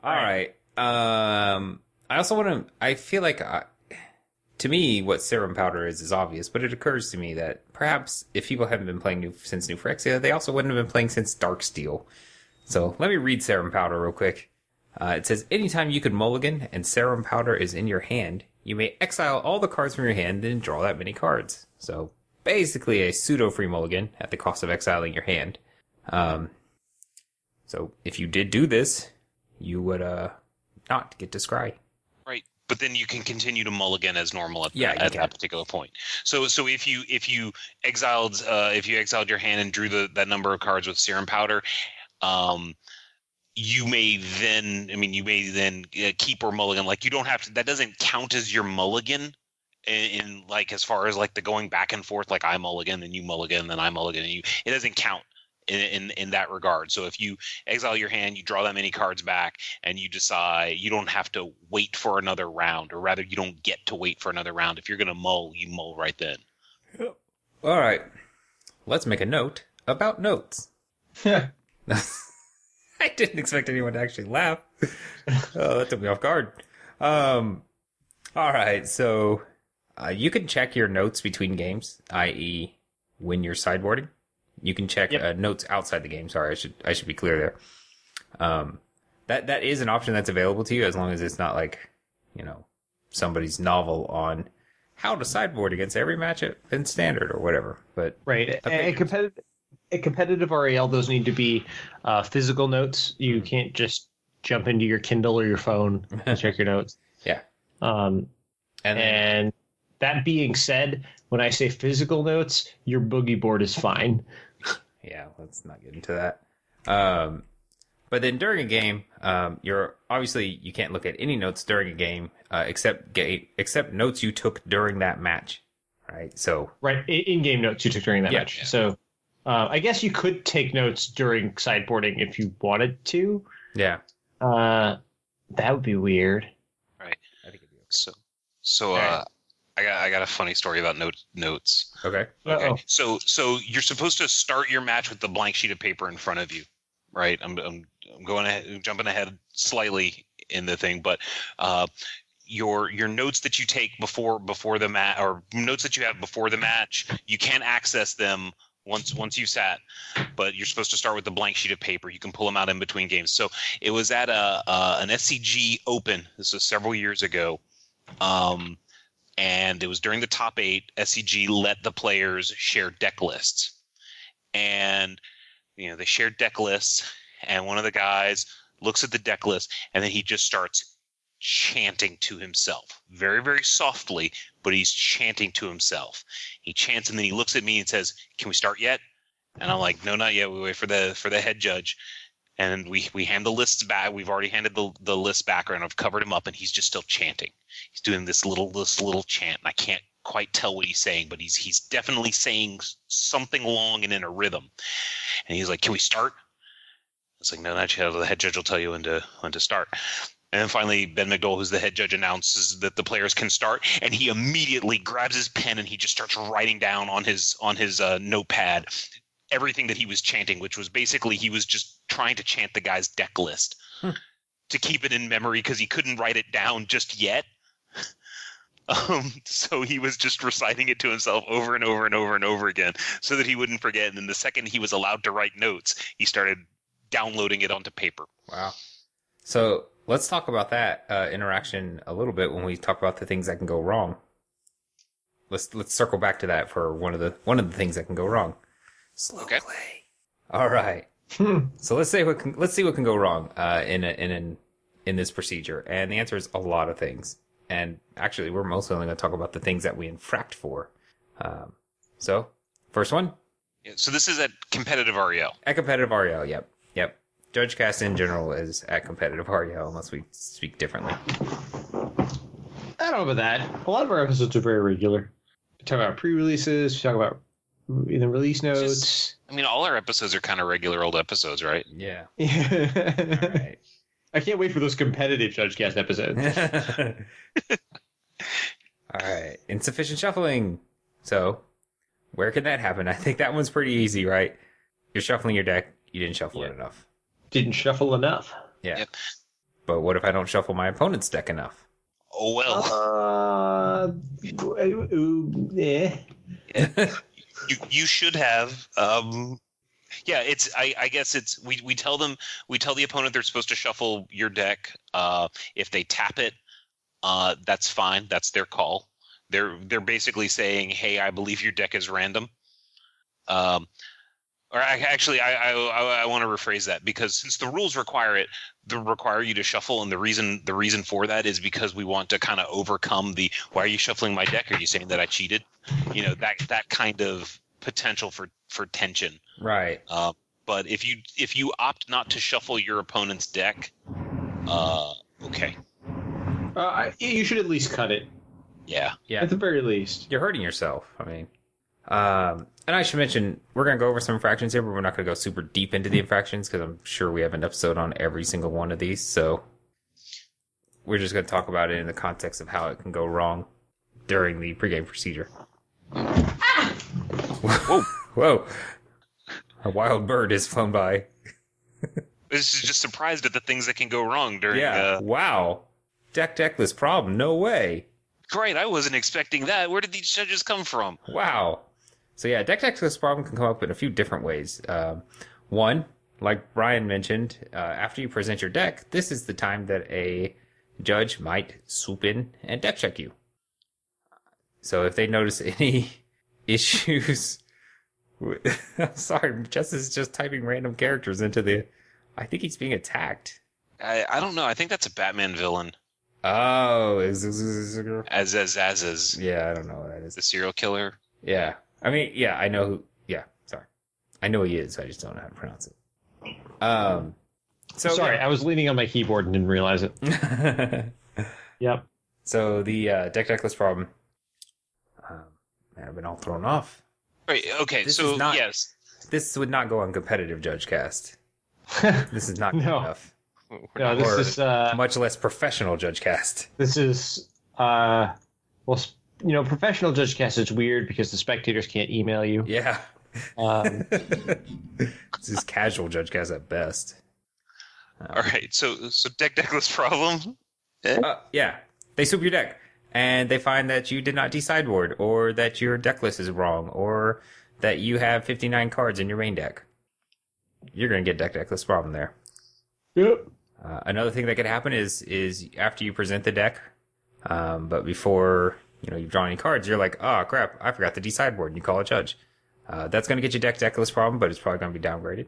All right. Um, I also want to. I feel like, I, to me, what serum powder is is obvious, but it occurs to me that perhaps if people haven't been playing new since New Phyrexia, they also wouldn't have been playing since Darksteel. So let me read serum powder real quick. Uh, it says anytime you could mulligan and serum powder is in your hand, you may exile all the cards from your hand and draw that many cards. So basically a pseudo free mulligan at the cost of exiling your hand. Um, so if you did do this, you would uh not get to scry. Right. But then you can continue to mulligan as normal at, Yeah, at that particular point. So so if you if you exiled uh, if you exiled your hand and drew the that number of cards with serum powder, um, you may then I mean you may then uh, keep or mulligan. Like you don't have to. That doesn't count as your mulligan. In, in like as far as like the going back and forth, like I mulligan and you mulligan, then I mulligan and you, it doesn't count in, in in that regard. So if you exile your hand, you draw that many cards back, and you decide you don't have to wait for another round, or rather, you don't get to wait for another round. If you're going to mull, you mull right then. All right, let's make a note about notes. Yeah. I didn't expect anyone to actually laugh. oh, that took me off guard. Um, all right, so uh, you can check your notes between games, i.e., when you're sideboarding. You can check Yep. uh, notes outside the game. Sorry, I should I should be clear there. Um, that that is an option that's available to you as long as it's not like you know somebody's novel on how to sideboard against every matchup in standard or whatever. But right. And competitive, a competitive REL, those need to be uh, physical notes. You Mm-hmm. can't just jump into your Kindle or your phone and check your notes. Yeah. Um, and and that being said, when I say physical notes, your boogie board is fine. Yeah, let's not get into that. Um, but then during a game, um, you're obviously you can't look at any notes during a game uh, except ga- except notes you took during that match, right? So Right. In game notes you took during that Yeah, match. yeah. So uh, I guess you could take notes during sideboarding if you wanted to. yeah, Uh, that would be weird. Right. I think it'd be So, so All right. I got I got a funny story about note, notes. okay. Okay, Uh-oh. so so you're supposed to start your match with the blank sheet of paper in front of you, right? I'm I'm, I'm going ahead, jumping ahead slightly in the thing, but uh, your your notes that you take before before the match or notes that you have before the match, you can't access them once once you sat, but you're supposed to start with the blank sheet of paper. You can pull them out in between games. So it was at a uh, an SCG Open. This was several years ago. Um, and it was during the top eight. SCG let the players share deck lists, and you know they shared deck lists. And one of the guys looks at the deck list, and then he just starts chanting to himself, very very softly, but he's chanting to himself. He chants, and then he looks at me and says, "Can we start yet?" And I'm like, no, not yet. We wait for the for the head judge, and we we hand the lists back. We've already handed the the list back, and I've covered him up, and he's just still chanting. He's doing this little this little chant, and I can't quite tell what he's saying, but he's he's definitely saying something long and in a rhythm. And he's like, "Can we start?" It's like, "No, not yet. The head judge will tell you when to when to start." And then finally, Ben McDowell, who's the head judge, announces that the players can start, and he immediately grabs his pen and he just starts writing down on his on his uh, notepad everything that he was chanting, which was basically he was just trying to chant the guy's deck list Hmm. to keep it in memory because he couldn't write it down just yet. Um, so he was just reciting it to himself over and over and over and over again so that he wouldn't forget. And then the second he was allowed to write notes, he started downloading it onto paper. Wow. So let's talk about that uh, interaction a little bit when we talk about the things that can go wrong. Let's let's circle back to that for one of the one of the things that can go wrong. Slow Okay. All right. So let's say what can, let's see what can go wrong uh, in a, in an, in this procedure, and the answer is a lot of things. And actually, we're mostly only going to talk about the things that we infract for. Um, so, first one Yeah, So this is at competitive REL. at competitive REL. Yep, yep. Judge cast in general is at competitive REL, unless we speak differently. I don't know about that. A lot of our episodes are very regular. We talk about pre-releases. We talk about in the release notes. I mean, all our episodes are kind of regular old episodes, right? Yeah. Yeah. right. I can't wait for those competitive JudgeCast episodes. All right. Insufficient shuffling. So, where can that happen? I think that one's pretty easy, right? You're shuffling your deck. You didn't shuffle it enough. Didn't shuffle enough. Yeah. Yep. But what if I don't shuffle my opponent's deck enough? Oh well, Uh, ooh, eh. You you should have. Um, yeah, it's. I, I guess it's. We we tell them. We tell the opponent they're supposed to shuffle your deck. Uh, if they tap it, uh, that's fine. That's their call. They're they're basically saying, "Hey, I believe your deck is random." Um, or I, actually, I I, I, I want to rephrase that because since the rules require it, they require you to shuffle, and the reason the reason for that is because we want to kind of overcome the "Why are you shuffling my deck? Are you saying that I cheated?" You know that that kind of potential for for tension. right. Uh, but if you if you opt not to shuffle your opponent's deck, uh, okay, Uh, I- you should at least cut it. yeah, Yeah. At the very least. You're hurting yourself. I mean, um, and I should mention we're going to go over some infractions here, but we're not going to go super deep into the infractions because I'm sure we have an episode on every single one of these. So we're just going to talk about it in the context of how it can go wrong during the pregame procedure. Whoa! Whoa! A wild bird has flown by. this is just surprised at the things that can go wrong during. Yeah. Uh, wow. Deck decklist problem. No way. great, I wasn't expecting that. Where did these judges come from? Wow. So yeah, deck decklist problem can come up in a few different ways. Um, one, like Brian mentioned, uh, after you present your deck, this is the time that a judge might swoop in and deck check you. So if they notice any issues, with- I'm sorry, Justice is just typing random characters into the. I think he's being attacked. I, I don't know. I think that's a Batman villain, Oh, is, is, is, is- as as as as yeah, I don't know what that is. the serial killer. Yeah. I mean, yeah, I know who. Yeah, sorry. I know he is. I just don't know how to pronounce it. Um. So Sorry, I was leaning on my keyboard and didn't realize it. Yep. so the uh, deck decklist problem. Um, man, I've been all thrown off. Right. Okay. This so not- yes, This would not go on competitive judge cast. This is not good No. enough. no, this Or- is uh, Much less professional judge cast. this is uh, well, s- you know, professional judge cast is weird because the spectators can't email you. Yeah. Um, this is casual judge cast at best. all right. So so deck decklist problem. Uh, yeah, they swoop your deck and they find that you did not desideboard, or that your deck list is wrong, or that you have 59 cards in your main deck. You're gonna get deck decklist problem there. yep. Uh, another thing that could happen is is after you present the deck, um, but before you know you've drawn any cards, you're like, oh crap, I forgot to desideboard, and you call a judge. Uh, that's gonna get you deck decklist problem, but it's probably gonna be downgraded.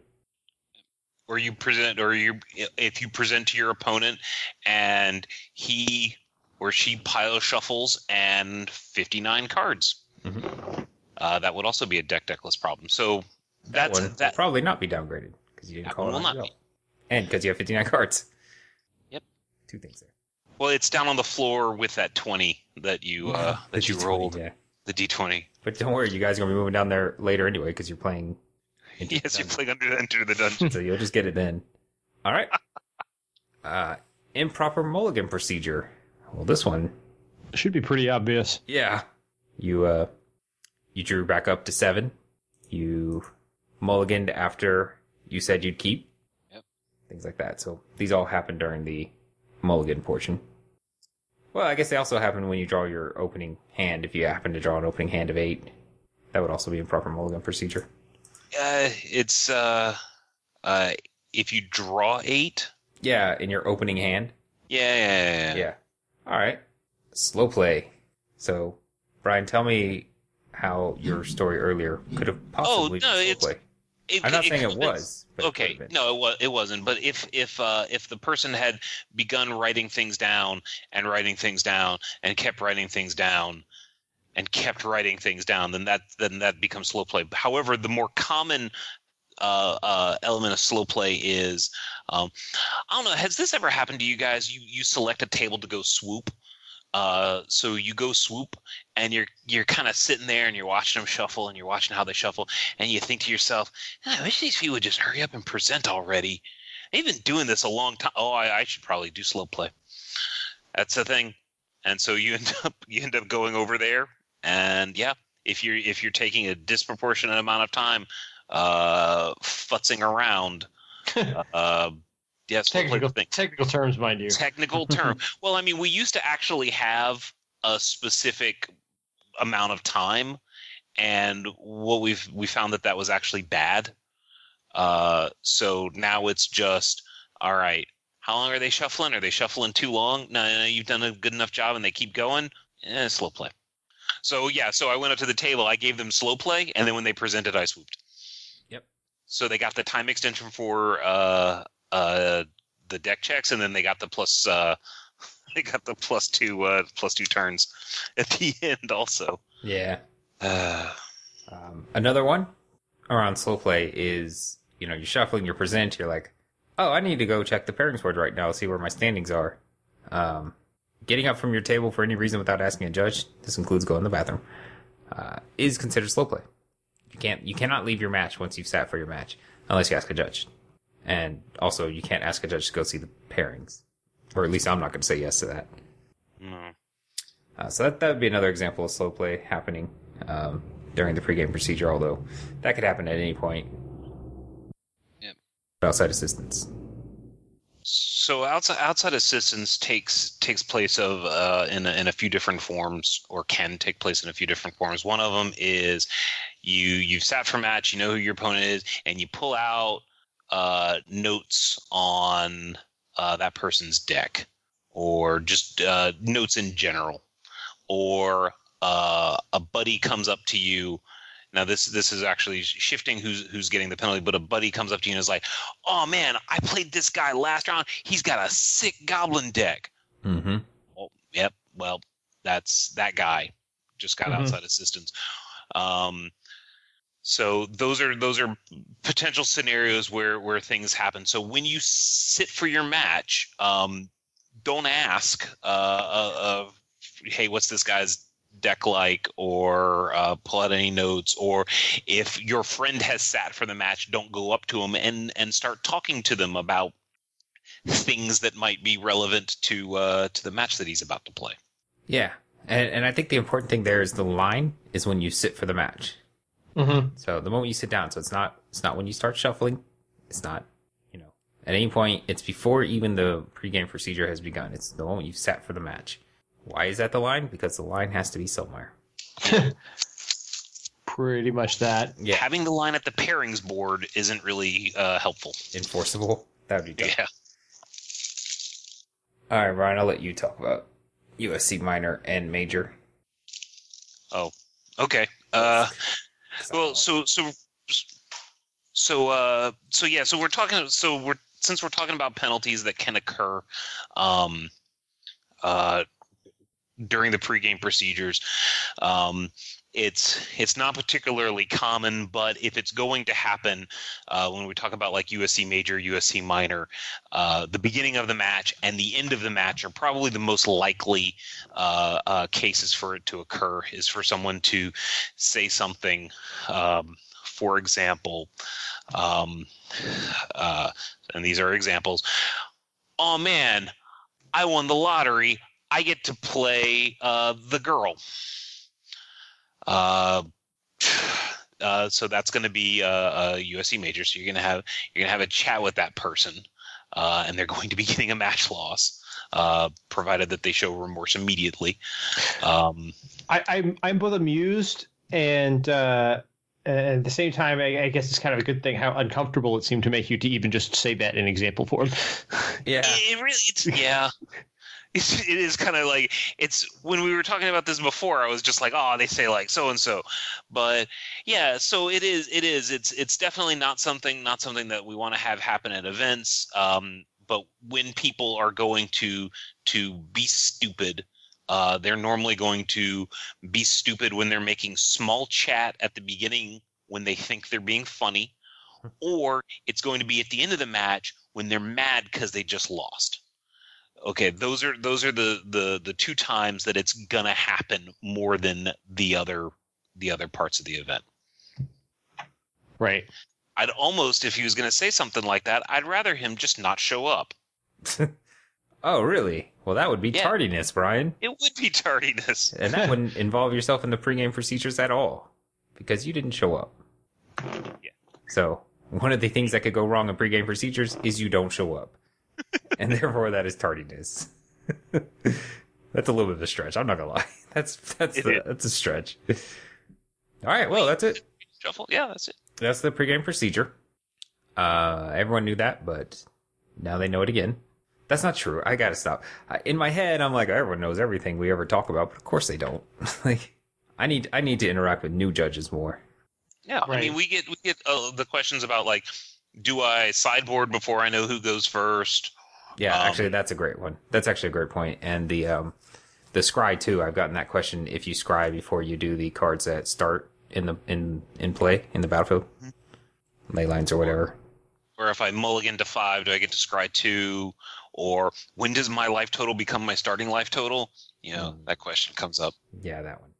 or you present or you if you present to your opponent and he or she pile shuffles and 59 cards Mhm. uh, that would also be a deck decklist problem so That That's that. probably not be downgraded because you didn't call it not your. And because you have 59 cards. Yep. Two things there. Well, it's down on the floor with that twenty that you uh, that you D20, rolled. Yeah. The D twenty. But don't worry, you guys are going to be moving down there later anyway because you're playing. Into Yes, you're playing under the Enter the Dungeon. so you'll just get it then. All right. Uh, improper mulligan procedure. Well, this one, Should be pretty obvious. yeah. You uh, you drew back up to seven. You mulliganed after you said you'd keep. Yep. Things like that. So these all happen during the mulligan portion. Well, I guess they also happen when you draw your opening hand. If you happen to draw an opening hand of eight, that would also be improper mulligan procedure. Uh, it's uh, uh, if you draw eight. Yeah, in your opening hand. Yeah, yeah, yeah, yeah. Yeah. All right. Slow play. So, Brian, tell me how your story earlier could have possibly Oh, no, been slow it's- play. It- I'm not saying it was. It okay, been. no, it was it wasn't. But if if uh, if the person had begun writing things down and writing things down and kept writing things down and kept writing things down, then that then that becomes slow play. However, the more common uh, uh, element of slow play is um, I don't know. Has this ever happened to you guys? You you select a table to go swoop. Uh, so you go swoop, and you're you're kind of sitting there, and you're watching them shuffle, and you're watching how they shuffle, and you think to yourself, I wish these people would just hurry up and present already. They've been doing this a long time. Oh, I, I should probably do slow play. That's the thing. And so you end up you end up going over there, and yeah, if you're if you're taking a disproportionate amount of time uh, futzing around, uh, yeah, slow play technical, thing technical terms, mind you. technical term. well, I mean, we used to actually have a specific amount of time, and what we've we found that that was actually bad. Uh, so now it's just all right. How long are they shuffling? Are they shuffling too long? No, no, you've done a good enough job, and they keep going. Eh, slow play. So yeah, so I went up to the table. I gave them slow play, and then when they presented, I swooped. Yep. So they got the time extension for uh, uh, the deck checks, and then they got the plus uh, they got the plus two uh, plus two turns at the end also. Yeah. Uh, Um, another one around slow play is you know you're shuffling, you're present, you're like, oh, I need to go check the pairings board right now, see where my standings are. Um, getting up from your table for any reason without asking a judge, this includes going to the bathroom, uh, is considered slow play. You can't you cannot leave your match once you've sat for your match unless you ask a judge, and also you can't ask a judge to go see the pairings, or at least I'm not going to say yes to that. no. Uh, so that that would be another example of slow play happening um, during the pregame procedure, although that could happen at any point. Yep. Outside assistance. So outside outside assistance takes takes place of uh, in a, in a few different forms, or can take place in a few different forms. One of them is you you've sat for match, you know who your opponent is, and you pull out uh, notes on uh, that person's deck, or just uh, notes in general, or uh, a buddy comes up to you. Now this this is actually shifting who's who's getting the penalty, but a buddy comes up to you and is like, "Oh man, I played this guy last round. He's got a sick goblin deck." Mm-hmm. Well, yep. Well, that's that guy. Just got Mhm. outside assistance. Um, so those are those are potential scenarios where where things happen. So when you sit for your match, um, don't ask, uh, uh, uh, "Hey, what's this guy's deck like?" or uh, pull out any notes. Or if your friend has sat for the match, don't go up to him and and start talking to them about things that might be relevant to uh, to the match that he's about to play. Yeah, and and I think the important thing there is the line is when you sit for the match. Mm-hmm. So the moment you sit down, so it's not it's not when you start shuffling. It's not you know at any point. It's before even the pregame procedure has begun. It's the moment you've sat for the match. Why is that the line? Because the line has to be somewhere. Pretty much that. Yeah, Having the line at the pairings board isn't really uh, helpful. enforceable. That would be good. Yeah. All right, Ryan, I'll let you talk about USC minor and major. Oh, okay. Uh, well, so so so uh, so yeah. So we're talking. So we're since we're talking about penalties that can occur. Um, uh, during the pregame procedures. Um, it's it's not particularly common, but if it's going to happen, uh, when we talk about like USC major, USC minor, uh, the beginning of the match and the end of the match are probably the most likely uh, uh cases for it to occur. Is for someone to say something, um, for example, um, uh, and these are examples. Oh man, I won the lottery. I get to play uh, the girl. Uh, uh, so that's going to be a, a, USC major. So you're going to have you're going to have a chat with that person, uh, and they're going to be getting a match loss, uh, provided that they show remorse immediately. Um, I, am I'm, I'm both amused and. Uh, at the same time, I, I, guess it's kind of a good thing how uncomfortable it seemed to make you to even just say that in example form. yeah, it, it really, it's, yeah it's, it is kind of like it's when we were talking about this before i was just like oh they say like so and so but yeah so it is it is it's it's definitely not something not something that we want to have happen at events um, but when people are going to to be stupid uh, they're normally going to be stupid when they're making small chat at the beginning when they think they're being funny or it's going to be at the end of the match when they're mad because they just lost okay those are those are the the the two times that it's gonna happen more than the other the other parts of the event. Right. I'd almost if he was gonna say something like that i'd rather him just not show up. Oh really? Well that would be yeah. tardiness brian. It would be tardiness. And that wouldn't involve yourself in the pregame procedures at all because you didn't show up. Yeah. So one of the things that could go wrong in pregame procedures is you don't show up and therefore that is tardiness. that's a little bit of a stretch. I'm not gonna lie. That's that's the, that's a stretch. All right, well that's it. Shuffle, yeah, that's it. That's the pregame procedure. Uh, everyone knew that, but now they know it again. That's not true. I gotta stop. In my head, I'm like, everyone knows everything we ever talk about, but of course they don't. like, I need I need to interact with new judges more. Yeah, right. I mean, we get we get uh, the questions about like do I sideboard before I know who goes first? Yeah, um, actually, that's a great one. That's actually a great point. And the um, the scry too. I've gotten that question. If you scry before you do the cards that start in the in in play in the battlefield, mm-hmm. ley lines or whatever. Or if I mulligan to five, do I get to scry two? Or when does my life total become my starting life total? You know, mm. that question comes up. Yeah, that one.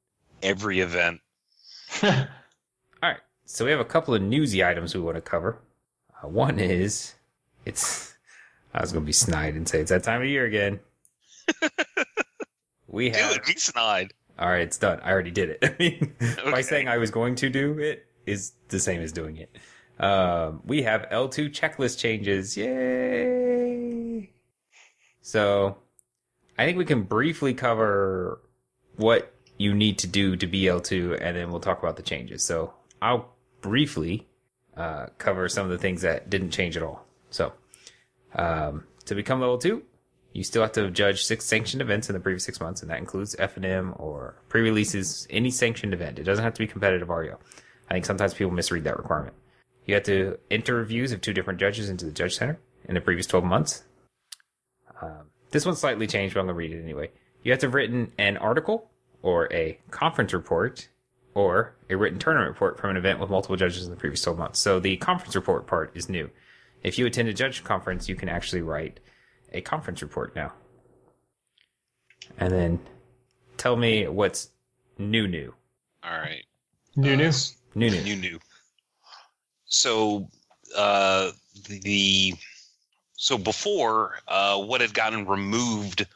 Every event. All right. So we have a couple of newsy items we want to cover. Uh, one is it's. I was gonna be snide and say it's that time of year again. we have. Dude, be snide. All right, it's done. I already did it. I mean, okay. by saying I was going to do it is the same as doing it. Um, we have L2 checklist changes. Yay! So, I think we can briefly cover what you need to do to be L2, and then we'll talk about the changes. So, I'll briefly uh, cover some of the things that didn't change at all. So, um, to become level two, you still have to judge six sanctioned events in the previous six months, and that includes FNM or pre-releases, any sanctioned event. It doesn't have to be competitive REL. I think sometimes people misread that requirement. You have to enter reviews of two different judges into the judge center in the previous 12 months. Um, this one's slightly changed, but I'm going to read it anyway. You have to have written an article or a conference report or a written tournament report from an event with multiple judges in the previous 12 months. So the conference report part is new. If you attend a judge conference, you can actually write a conference report now. And then tell me what's new new. All right. New uh, new? New new. New new. So uh the so before uh what had gotten removed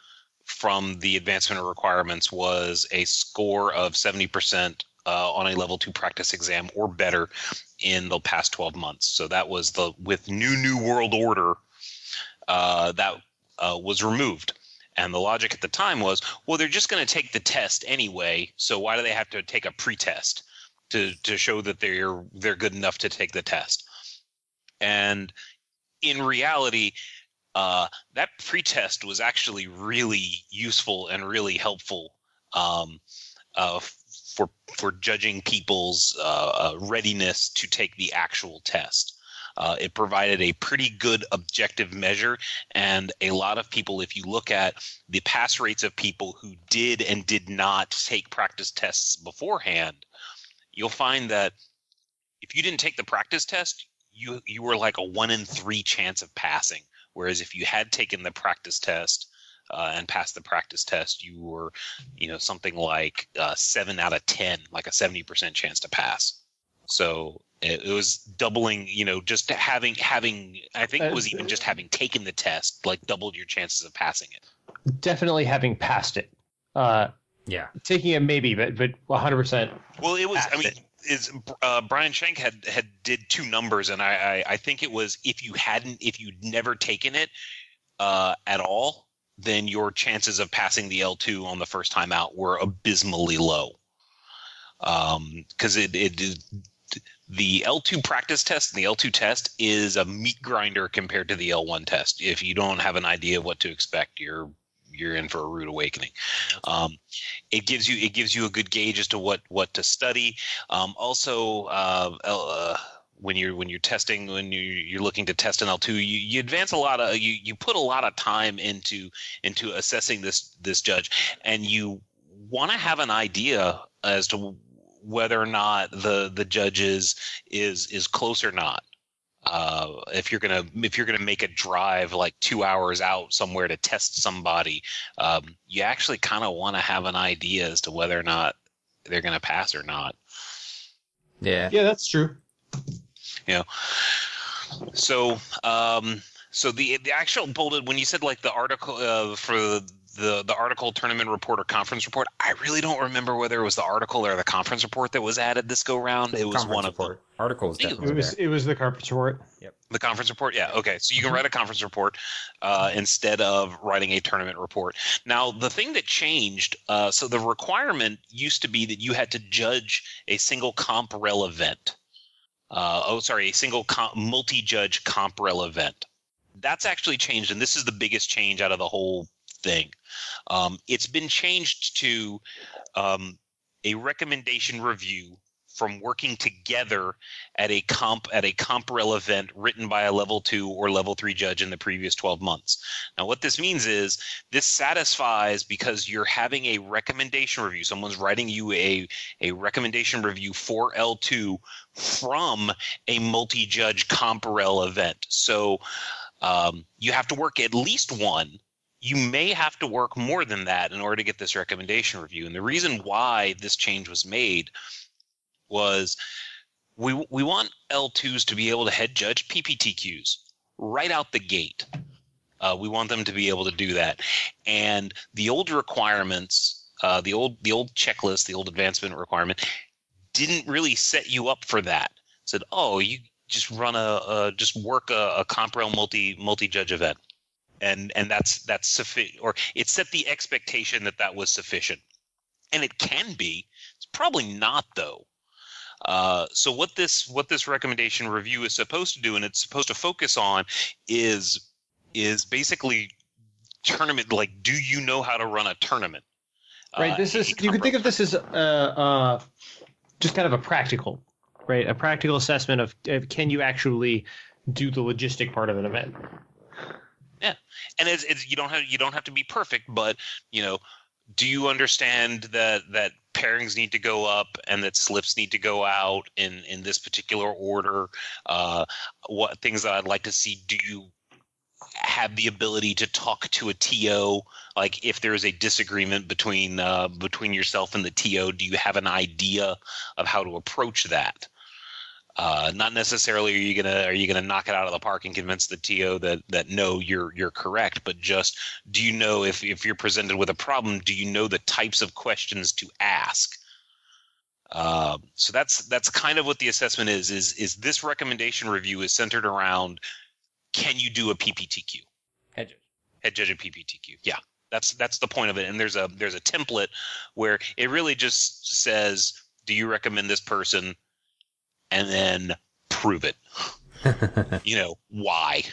from the advancement requirements was a score of 70% uh, on a level two practice exam or better in the past 12 months. So that was the with new new world order uh, that uh, was removed. And the logic at the time was, well, they're just going to take the test anyway. So why do they have to take a pretest to to show that they're they're good enough to take the test? And in reality, uh, that pretest was actually really useful and really helpful um, uh, for for judging people's uh, uh, readiness to take the actual test. Uh, it provided a pretty good objective measure, and a lot of people, if you look at the pass rates of people who did and did not take practice tests beforehand, you'll find that if you didn't take the practice test, you you were like a one in three chance of passing. Whereas if you had taken the practice test uh, and passed the practice test, you were, you know, something like uh, seven out of ten, like a seventy percent chance to pass. So it, it, was doubling, you know, just having having. I think it was even just having taken the test, like doubled your chances of passing it. Definitely having passed it. Uh, yeah, taking it maybe, but but one hundred percent. Well, it was. I mean. It is uh, Brian Shank had had did two numbers, and I, I, I think it was if you hadn't if you'd never taken it uh, at all, then your chances of passing the L two on the first time out were abysmally low. Because um, it, it, it the L2 practice test and the L2 test is a meat grinder compared to the L1 test. If you don't have an idea of what to expect, you're you're in for a rude awakening. Um, it gives you it gives you a good gauge as to what what to study. Um, also, uh, uh, when you're when you're testing when you you're looking to test an L2, you, you advance a lot of you you put a lot of time into into assessing this this judge, and you want to have an idea as to whether or not the the judge is is is close or not uh, if you're gonna if you're gonna make a drive like two hours out somewhere to test somebody, um, you actually kind of want to have an idea as to whether or not they're gonna pass or not. Yeah, yeah, that's true. You know, so um, so the the actual bullet when you said like the article uh, for the the article tournament report or conference report. I really don't remember whether it was the article or the conference report that was added this go round. It was one report. of them. Articles. It was there. it was the conference report. Yep. The conference report. Yeah. Okay. So you can write a conference report uh, instead of writing a tournament report. Now the thing that changed. Uh, so the requirement used to be that you had to judge a single comp rel event. Uh, oh, sorry, a single comp, multi-judge comp rel event. That's actually changed, and this is the biggest change out of the whole thing. Um, it's been changed to um, a recommendation review from working together at a comp at a comp-rel event written by a level two or level three judge in the previous 12 months. Now, what this means is this satisfies because you're having a recommendation review. Someone's writing you a, a recommendation review for L2 from a multi-judge comp-rel event. So um, you have to work at least one you may have to work more than that in order to get this recommendation review. And the reason why this change was made was we we want L2s to be able to head judge PPTQs right out the gate. Uh, we want them to be able to do that. And the old requirements, uh, the old the old checklist, the old advancement requirement, didn't really set you up for that. It said, oh, you just run a, a just work a, a comp-rel multi multi judge event and and that's that's sufficient or it set the expectation that that was sufficient and it can be it's probably not though uh, so what this what this recommendation review is supposed to do and it's supposed to focus on is is basically tournament like do you know how to run a tournament? Right uh, this is you can think of this as uh, uh, just kind of a practical right? A practical assessment of, of can you actually do the logistic part of an event? Yeah, and it's, it's you don't have you don't have to be perfect, but you know, do you understand that that pairings need to go up and that slips need to go out in in this particular order? Uh, what things that I'd like to see? Do you have the ability to talk to a TO? Like if there is a disagreement between uh, between yourself and the TO, do you have an idea of how to approach that? Uh, not necessarily are you gonna are you gonna knock it out of the park and convince the TO that that no you're you're correct, but just do you know if if you're presented with a problem, do you know the types of questions to ask? Uh, so that's that's kind of what the assessment is. Is is this recommendation review is centered around can you do a PPTQ? Head judge. Head judge and PPTQ. Yeah, that's that's the point of it. And there's a there's a template where it really just says, do you recommend this person? And then prove it. you know, why?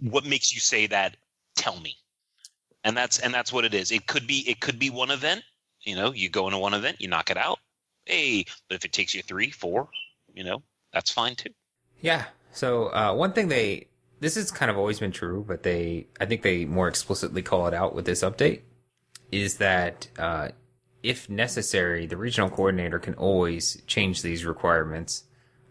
What makes you say that? Tell me. And that's and that's what it is. It could be it could be one event. You know, you go into one event, you knock it out. Hey, but if it takes you three, four, you know, that's fine too. Yeah. So uh, one thing they this has kind of always been true, but they I think they more explicitly call it out with this update is that uh, if necessary, the regional coordinator can always change these requirements.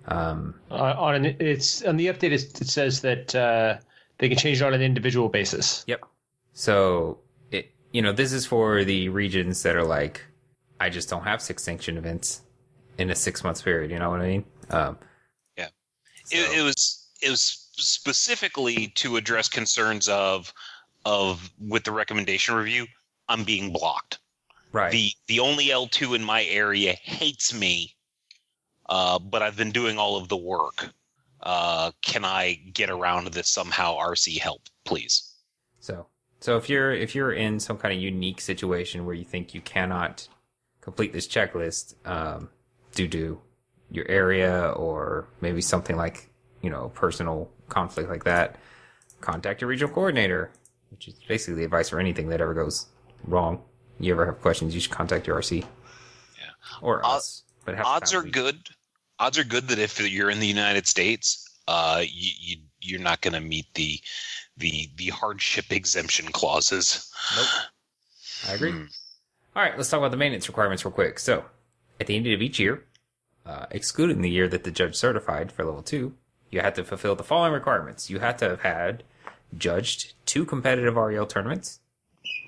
Um, Uh, on an, it's on the update. It, it says that uh, they can change it on an individual basis. Yep. So it you know this is for the regions that are like I just don't have six sanction events in a six month period. You know what I mean? Um, Yeah. so- it, it was it was specifically to address concerns of of with the recommendation review. I'm being blocked. right. The the only L2 in my area hates me, uh, but I've been doing all of the work. Uh, can I get around this somehow? RC help, please. So, so if you're if you're in some kind of unique situation where you think you cannot complete this checklist um, due to your area or maybe something like you know personal conflict like that, contact your regional coordinator, which is basically the advice for anything that ever goes wrong. You ever have questions, you should contact your RC. Yeah. Or Od- us. But Odds are good. Odds are good that if you're in the United States, uh, you, you you're not going to meet the the the hardship exemption clauses. Nope. I agree. Hmm. All right, let's talk about the maintenance requirements real quick. So, at the end of each year, uh, excluding the year that the judge certified for level two, you had to fulfill the following requirements. You had to have had judged two competitive REL tournaments.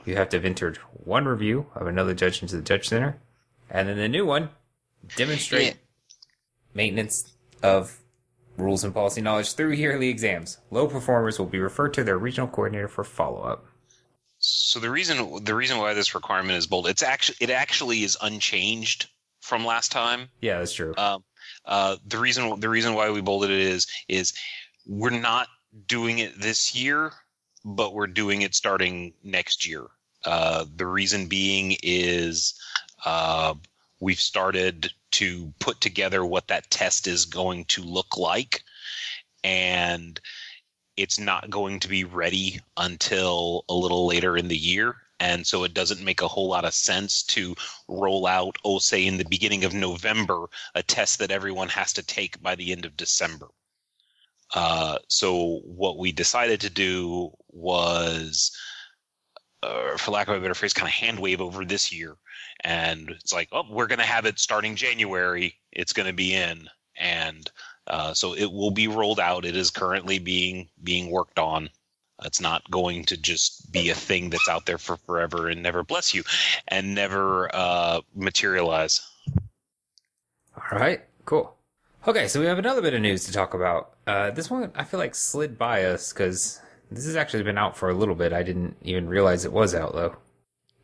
You have to have entered one review of another judge into the judge center. And then the new one, demonstrate Yeah. Maintenance of rules and policy knowledge through yearly exams. Low performers will be referred to their regional coordinator for follow up. So the reason the reason why this requirement is bold, it's actually it actually is unchanged from last time. Yeah, that's true. Um, uh, the reason the reason why we bolded it is is we're not doing it this year, but we're doing it starting next year. Uh, the reason being is uh, we've started to put together what that test is going to look like, and it's not going to be ready until a little later in the year. And so it doesn't make a whole lot of sense to roll out, oh, say in the beginning of November, a test that everyone has to take by the end of December. Uh, so what we decided to do was, uh, for lack of a better phrase, kind of hand wave over this year. And it's like, oh, we're going to have it starting January. It's going to be in. And uh, so it will be rolled out. It is currently being being worked on. It's not going to just be a thing that's out there for forever and never bless you, and never uh, materialize. All right, cool. Okay, so we have another bit of news to talk about. Uh, this one I feel like slid by us because this has actually been out for a little bit. I didn't even realize it was out though.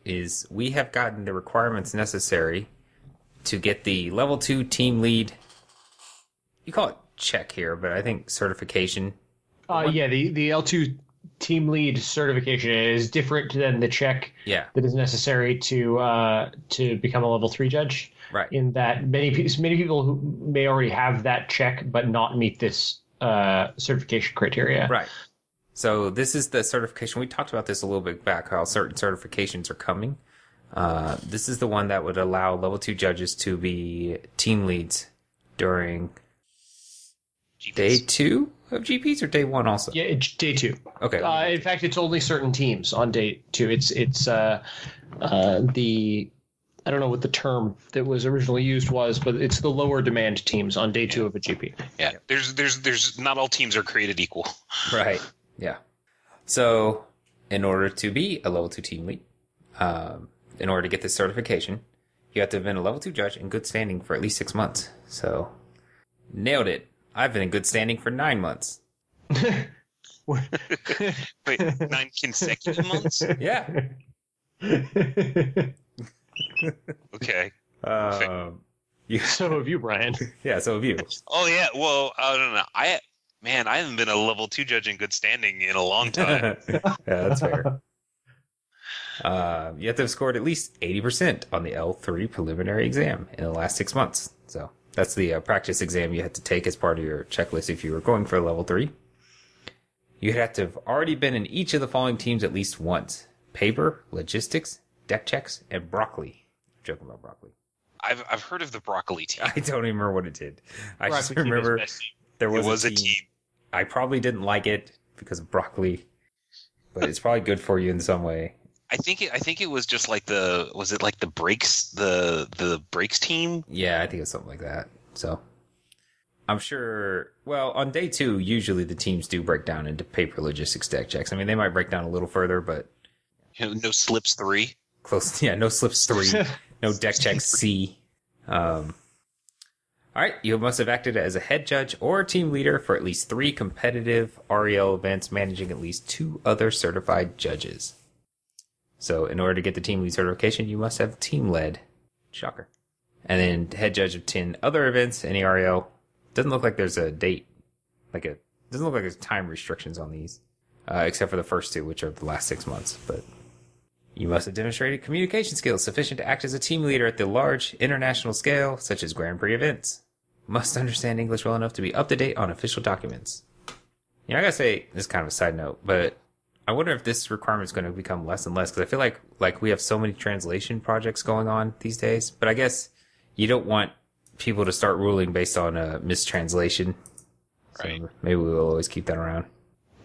Is we have gotten the requirements necessary to get the level two team lead. You call it check here, but I think certification. Uh, yeah, the the L two team lead certification is different than the check Yeah, that is necessary to uh, to become a level three judge. right. In that many many people who may already have that check but not meet this uh, certification criteria. Right. So this is the certification. We talked about this a little bit back, how certain certifications are coming. Uh, this is the one that would allow level two judges to be team leads during day two of GPs or day one also. Yeah, it's day two. Okay. Uh, in fact, it's only certain teams on day two. It's it's uh, uh, the I don't know what the term that was originally used was, but it's the lower demand teams on day two of a GP. Yeah, there's there's there's not all teams are created equal. Right. Yeah. So, in order to be a level two team lead, um, in order to get this certification, you have to have been a level two judge in good standing for at least six months. So, nailed it. I've been in good standing for nine months. Wait, nine consecutive months? Yeah. Okay. Um, you, so have you, Brian. yeah. So have you. Oh yeah. Well, I don't know. I man, I haven't been a level two judge in good standing in a long time. yeah, that's fair. Uh, you have to have scored at least 80% on the L3 preliminary exam in the last six months. So that's the uh, practice exam you had to take as part of your checklist if you were going for level three. You'd have to have already been in each of the following teams at least once paper, logistics, deck checks, and broccoli. I'm joking about broccoli. I've I've heard of the broccoli team. I don't even remember what it did. I just Broccoli team is remember there was, was a a team, team. I probably didn't like it because of broccoli, but it's probably good for you in some way. I think it, I think it was just like the was it like the breaks the the breaks team? Yeah, I think it's something like that. So I'm sure. Well, on day two, usually the teams do break down into paper logistics deck checks. I mean, they might break down a little further, but no slips three. close. Yeah, no slips three, no deck checks C. Um, all right, you must have acted as a head judge or team leader for at least three competitive REL events, managing at least two other certified judges. So, in order to get the team lead certification, you must have team led. Shocker. And then head judge of 10 other events in REL. Doesn't look like there's a date, like a, doesn't look like there's time restrictions on these, uh, except for the first two, which are the last six months. But you must have demonstrated communication skills sufficient to act as a team leader at the large international scale, such as Grand Prix events. Must understand English well enough to be up to date on official documents. You know, I gotta say, this is kind of a side note, but I wonder if this requirement is going to become less and less because I feel like like we have so many translation projects going on these days. But I guess you don't want people to start ruling based on a mistranslation. So Right. maybe we'll always keep that around.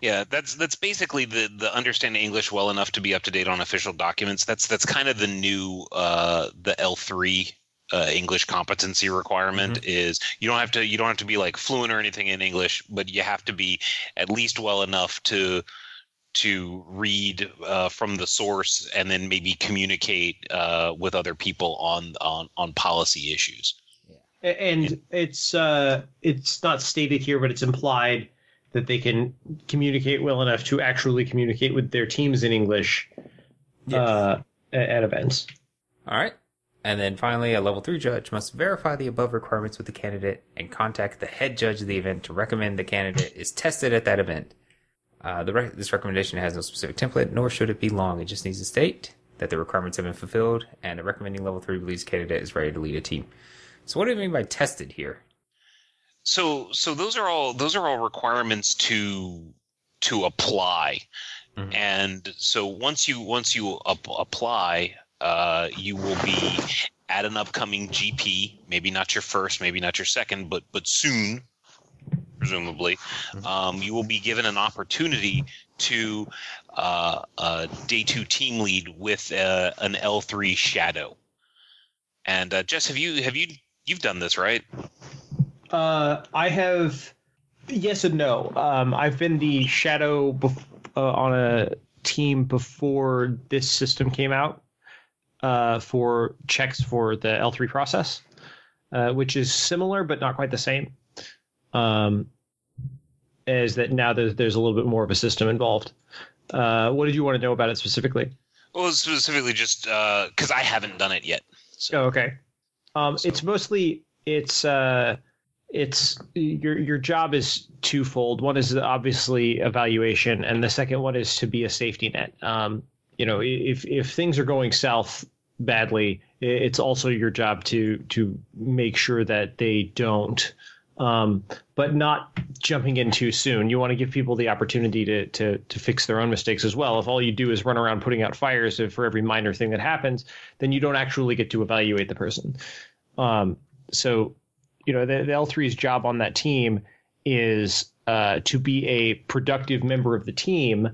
Yeah, that's that's basically the the understanding English well enough to be up to date on official documents. That's that's kind of the new uh, the L three uh, English competency requirement is you don't have to you don't have to be like fluent or anything in English, but you have to be at least well enough to to read uh, from the source and then maybe communicate uh, with other people on on on policy issues. A- And it's uh, it's not stated here, but it's implied that they can communicate well enough to actually communicate with their teams in English uh, a- at events. All right. And then finally, a level three judge must verify the above requirements with the candidate and contact the head judge of the event to recommend the candidate is tested at that event. Uh, the rec- this recommendation has no specific template, nor should it be long. It just needs to state that the requirements have been fulfilled and the recommending level three believes candidate is ready to lead a team. So, what do you mean by tested here? So so those are all those are all requirements to to apply, Mhm. and so once you once you up, apply, uh, you will be at an upcoming GP. Maybe not your first, maybe not your second, but but soon, presumably, um, you will be given an opportunity to uh, uh, day two team lead with uh, an L three shadow. And uh, Jess, have you have you you've done this right? Uh, I have yes and no. Um, I've been the shadow bef- uh, on a team before this system came out uh, for checks for the L3 process, uh, which is similar but not quite the same. Um, is that now there's, there's a little bit more of a system involved. Uh, what did you want to know about it specifically? Well, specifically just because I haven't done it yet. So Oh, okay. Um, it's mostly it's uh, it's your your job is twofold. One is obviously evaluation, and the second one is to be a safety net. Um, you know, if if things are going south badly, it's also your job to to make sure that they don't. Um, but not jumping in too soon. You want to give people the opportunity to, to to fix their own mistakes as well. If all you do is run around putting out fires for every minor thing that happens, then you don't actually get to evaluate the person. Um, so, you know, the, the L3's job on that team is uh, to be a productive member of the team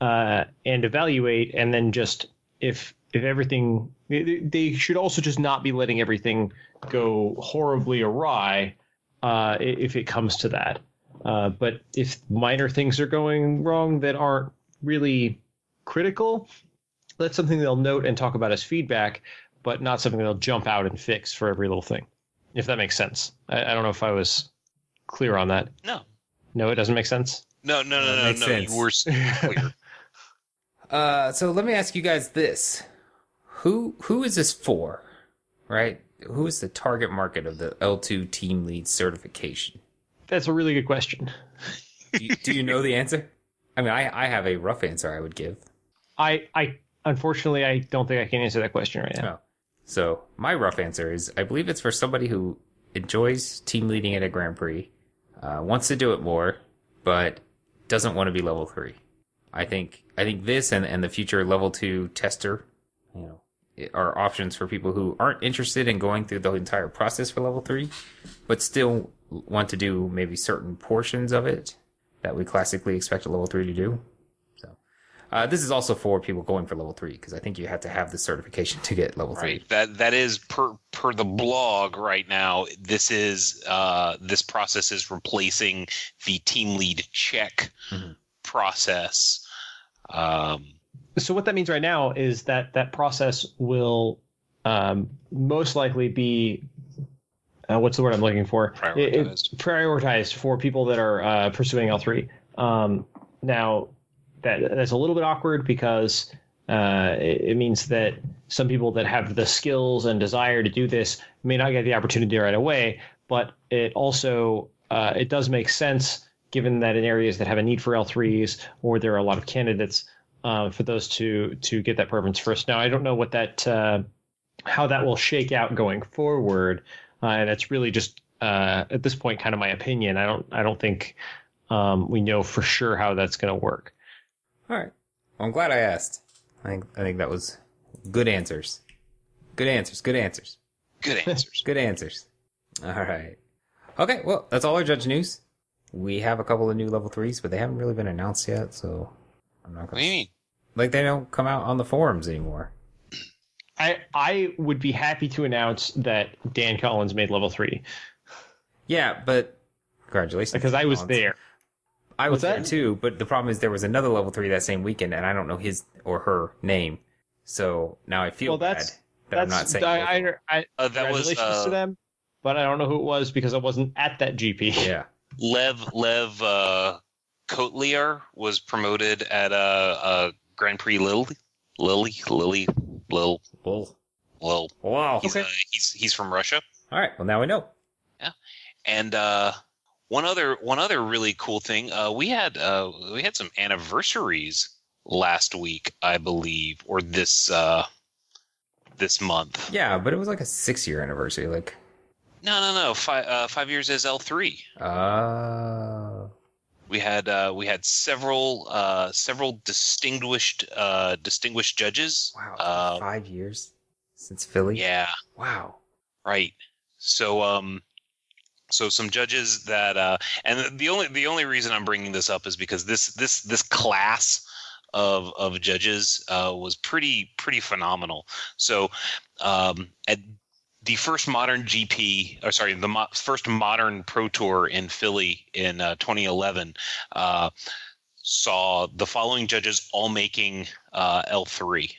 uh, and evaluate, and then just if if everything, they- should also just not be letting everything go horribly awry uh, if it comes to that. Uh, but if minor things are going wrong that aren't really critical, that's something they'll note and talk about as feedback, but not something they'll jump out and fix for every little thing. If that makes sense. I, I don't know if I was clear on that. no, No, it doesn't make sense. no, no, no, no, no. sense. You were clear. Uh, so let me ask you guys this: who who is this for? Right? Who is the target market of the L2 team lead certification? That's a really good question. Do you, do you know the answer? I mean, I, I have a rough answer I would give. I, I unfortunately I don't think I can answer that question right now. So my rough answer is I believe it's for somebody who enjoys team leading at a Grand Prix, uh, wants to do it more, but doesn't want to be level three. I think I think this and, and the future level two tester, you know, are options for people who aren't interested in going through the entire process for level three, but still want to do maybe certain portions of it that we classically expect a level three to do. So, uh, this is also for people going for level three because I think you have to have the certification to get level three. Right. That that is per per the blog right now. This is uh, this process is replacing the team lead check Mhm. process. Um, So what that means right now is that that process will um, most likely be uh, what's the word I'm looking for? It- it- Prioritized. prioritized for people that are uh, pursuing L3. Um, now, that that's a little bit awkward because uh, it, it means that some people that have the skills and desire to do this may not get the opportunity right away. But it also uh, it does make sense given that in areas that have a need for L3s or there are a lot of candidates uh, for those to to get that preference first. Now, I don't know what that uh, how that will shake out going forward, uh, and it's really just uh, at this point kind of my opinion. I don't I don't think um, we know for sure how that's going to work. All right. Well, I'm glad I asked. I think I think that was good answers. Good answers. Good answers. good answers. Good answers. All right. Okay. Well, that's all our judge news. We have a couple of new level threes, but they haven't really been announced yet, so I'm not what gonna do you mean? like they don't come out on the forums anymore. I I would be happy to announce that Dan Collins made level three Yeah, but congratulations because I was Collins. there. I was What's there that? too, but the problem is there was another level three that same weekend, and I don't know his or her name. So now I feel Well, that's- bad that I'm not saying. both I. I, I, Uh, that was congratulations uh, to them, but I don't know who it was because I wasn't at that GP. Yeah. Lev Lev uh, Kotliar was promoted at a uh, uh, Grand Prix Lily Lily Lily Lil Well, Lil. wow. He's, uh, he's he's from Russia. All right. Well, now I know. Yeah, and uh, one other one other really cool thing, uh, we had uh, we had some anniversaries last week, I believe, or this uh, this month. Yeah, but it was like a six year anniversary. Like, No, no, no. Five uh, five years as L three. uh, We had uh, we had several uh, several distinguished uh, distinguished judges. wow. Uh, five years since Philly. yeah, Wow. right. So um, so some judges that uh, and the only the only reason I'm bringing this up is because this this this class of of judges uh, was pretty pretty phenomenal. So um, at the first modern GP, or sorry, the mo- first modern Pro Tour in Philly in uh, 2011 uh, saw the following judges all making uh, L3: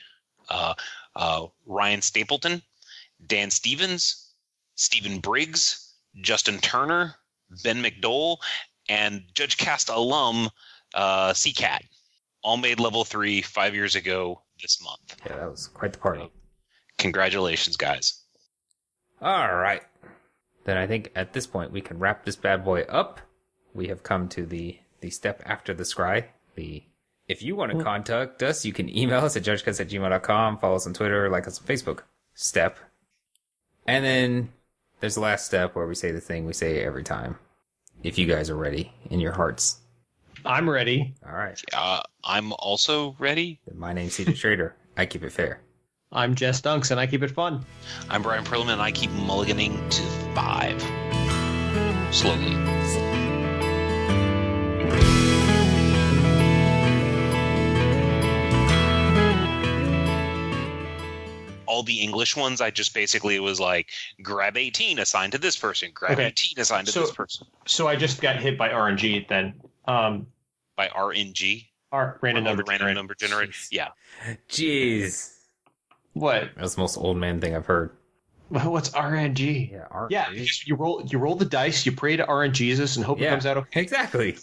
uh, uh, Ryan Stapleton, Dan Stevens, Stephen Briggs, Justin Turner, Ben McDowell, and Judge Cast alum uh, CCAT. All made level three five years ago this month. Yeah, that was quite the party. Congratulations, guys. All right. Then I think at this point we can wrap this bad boy up. We have come to the the step after the scry. The if you want to contact us, you can email us at judgecast at gmail.com, follow us on Twitter, like us on Facebook. Step. And then there's the last step where we say the thing we say every time. If you guys are ready in your hearts. I'm ready. All right. Uh, I'm also ready. My name's CJ Schrader. I keep it fair. I'm Jess Dunks, and I keep it fun. I'm Brian Prillaman, and I keep mulliganing to five. Slowly. The English ones, I just basically was like, grab 18, assigned to this person. Grab Okay. 18, assigned to So- this person. So I just got hit by RNG then. Um, By RNG. our random number. random generator. number generator. Jeez. Yeah. Jeez. What? That's the most old man thing I've heard. What's RNG? Yeah. aren't Yeah, you? you just- you roll you roll the dice, you pray to RNGesus, and hope it comes out okay. Exactly.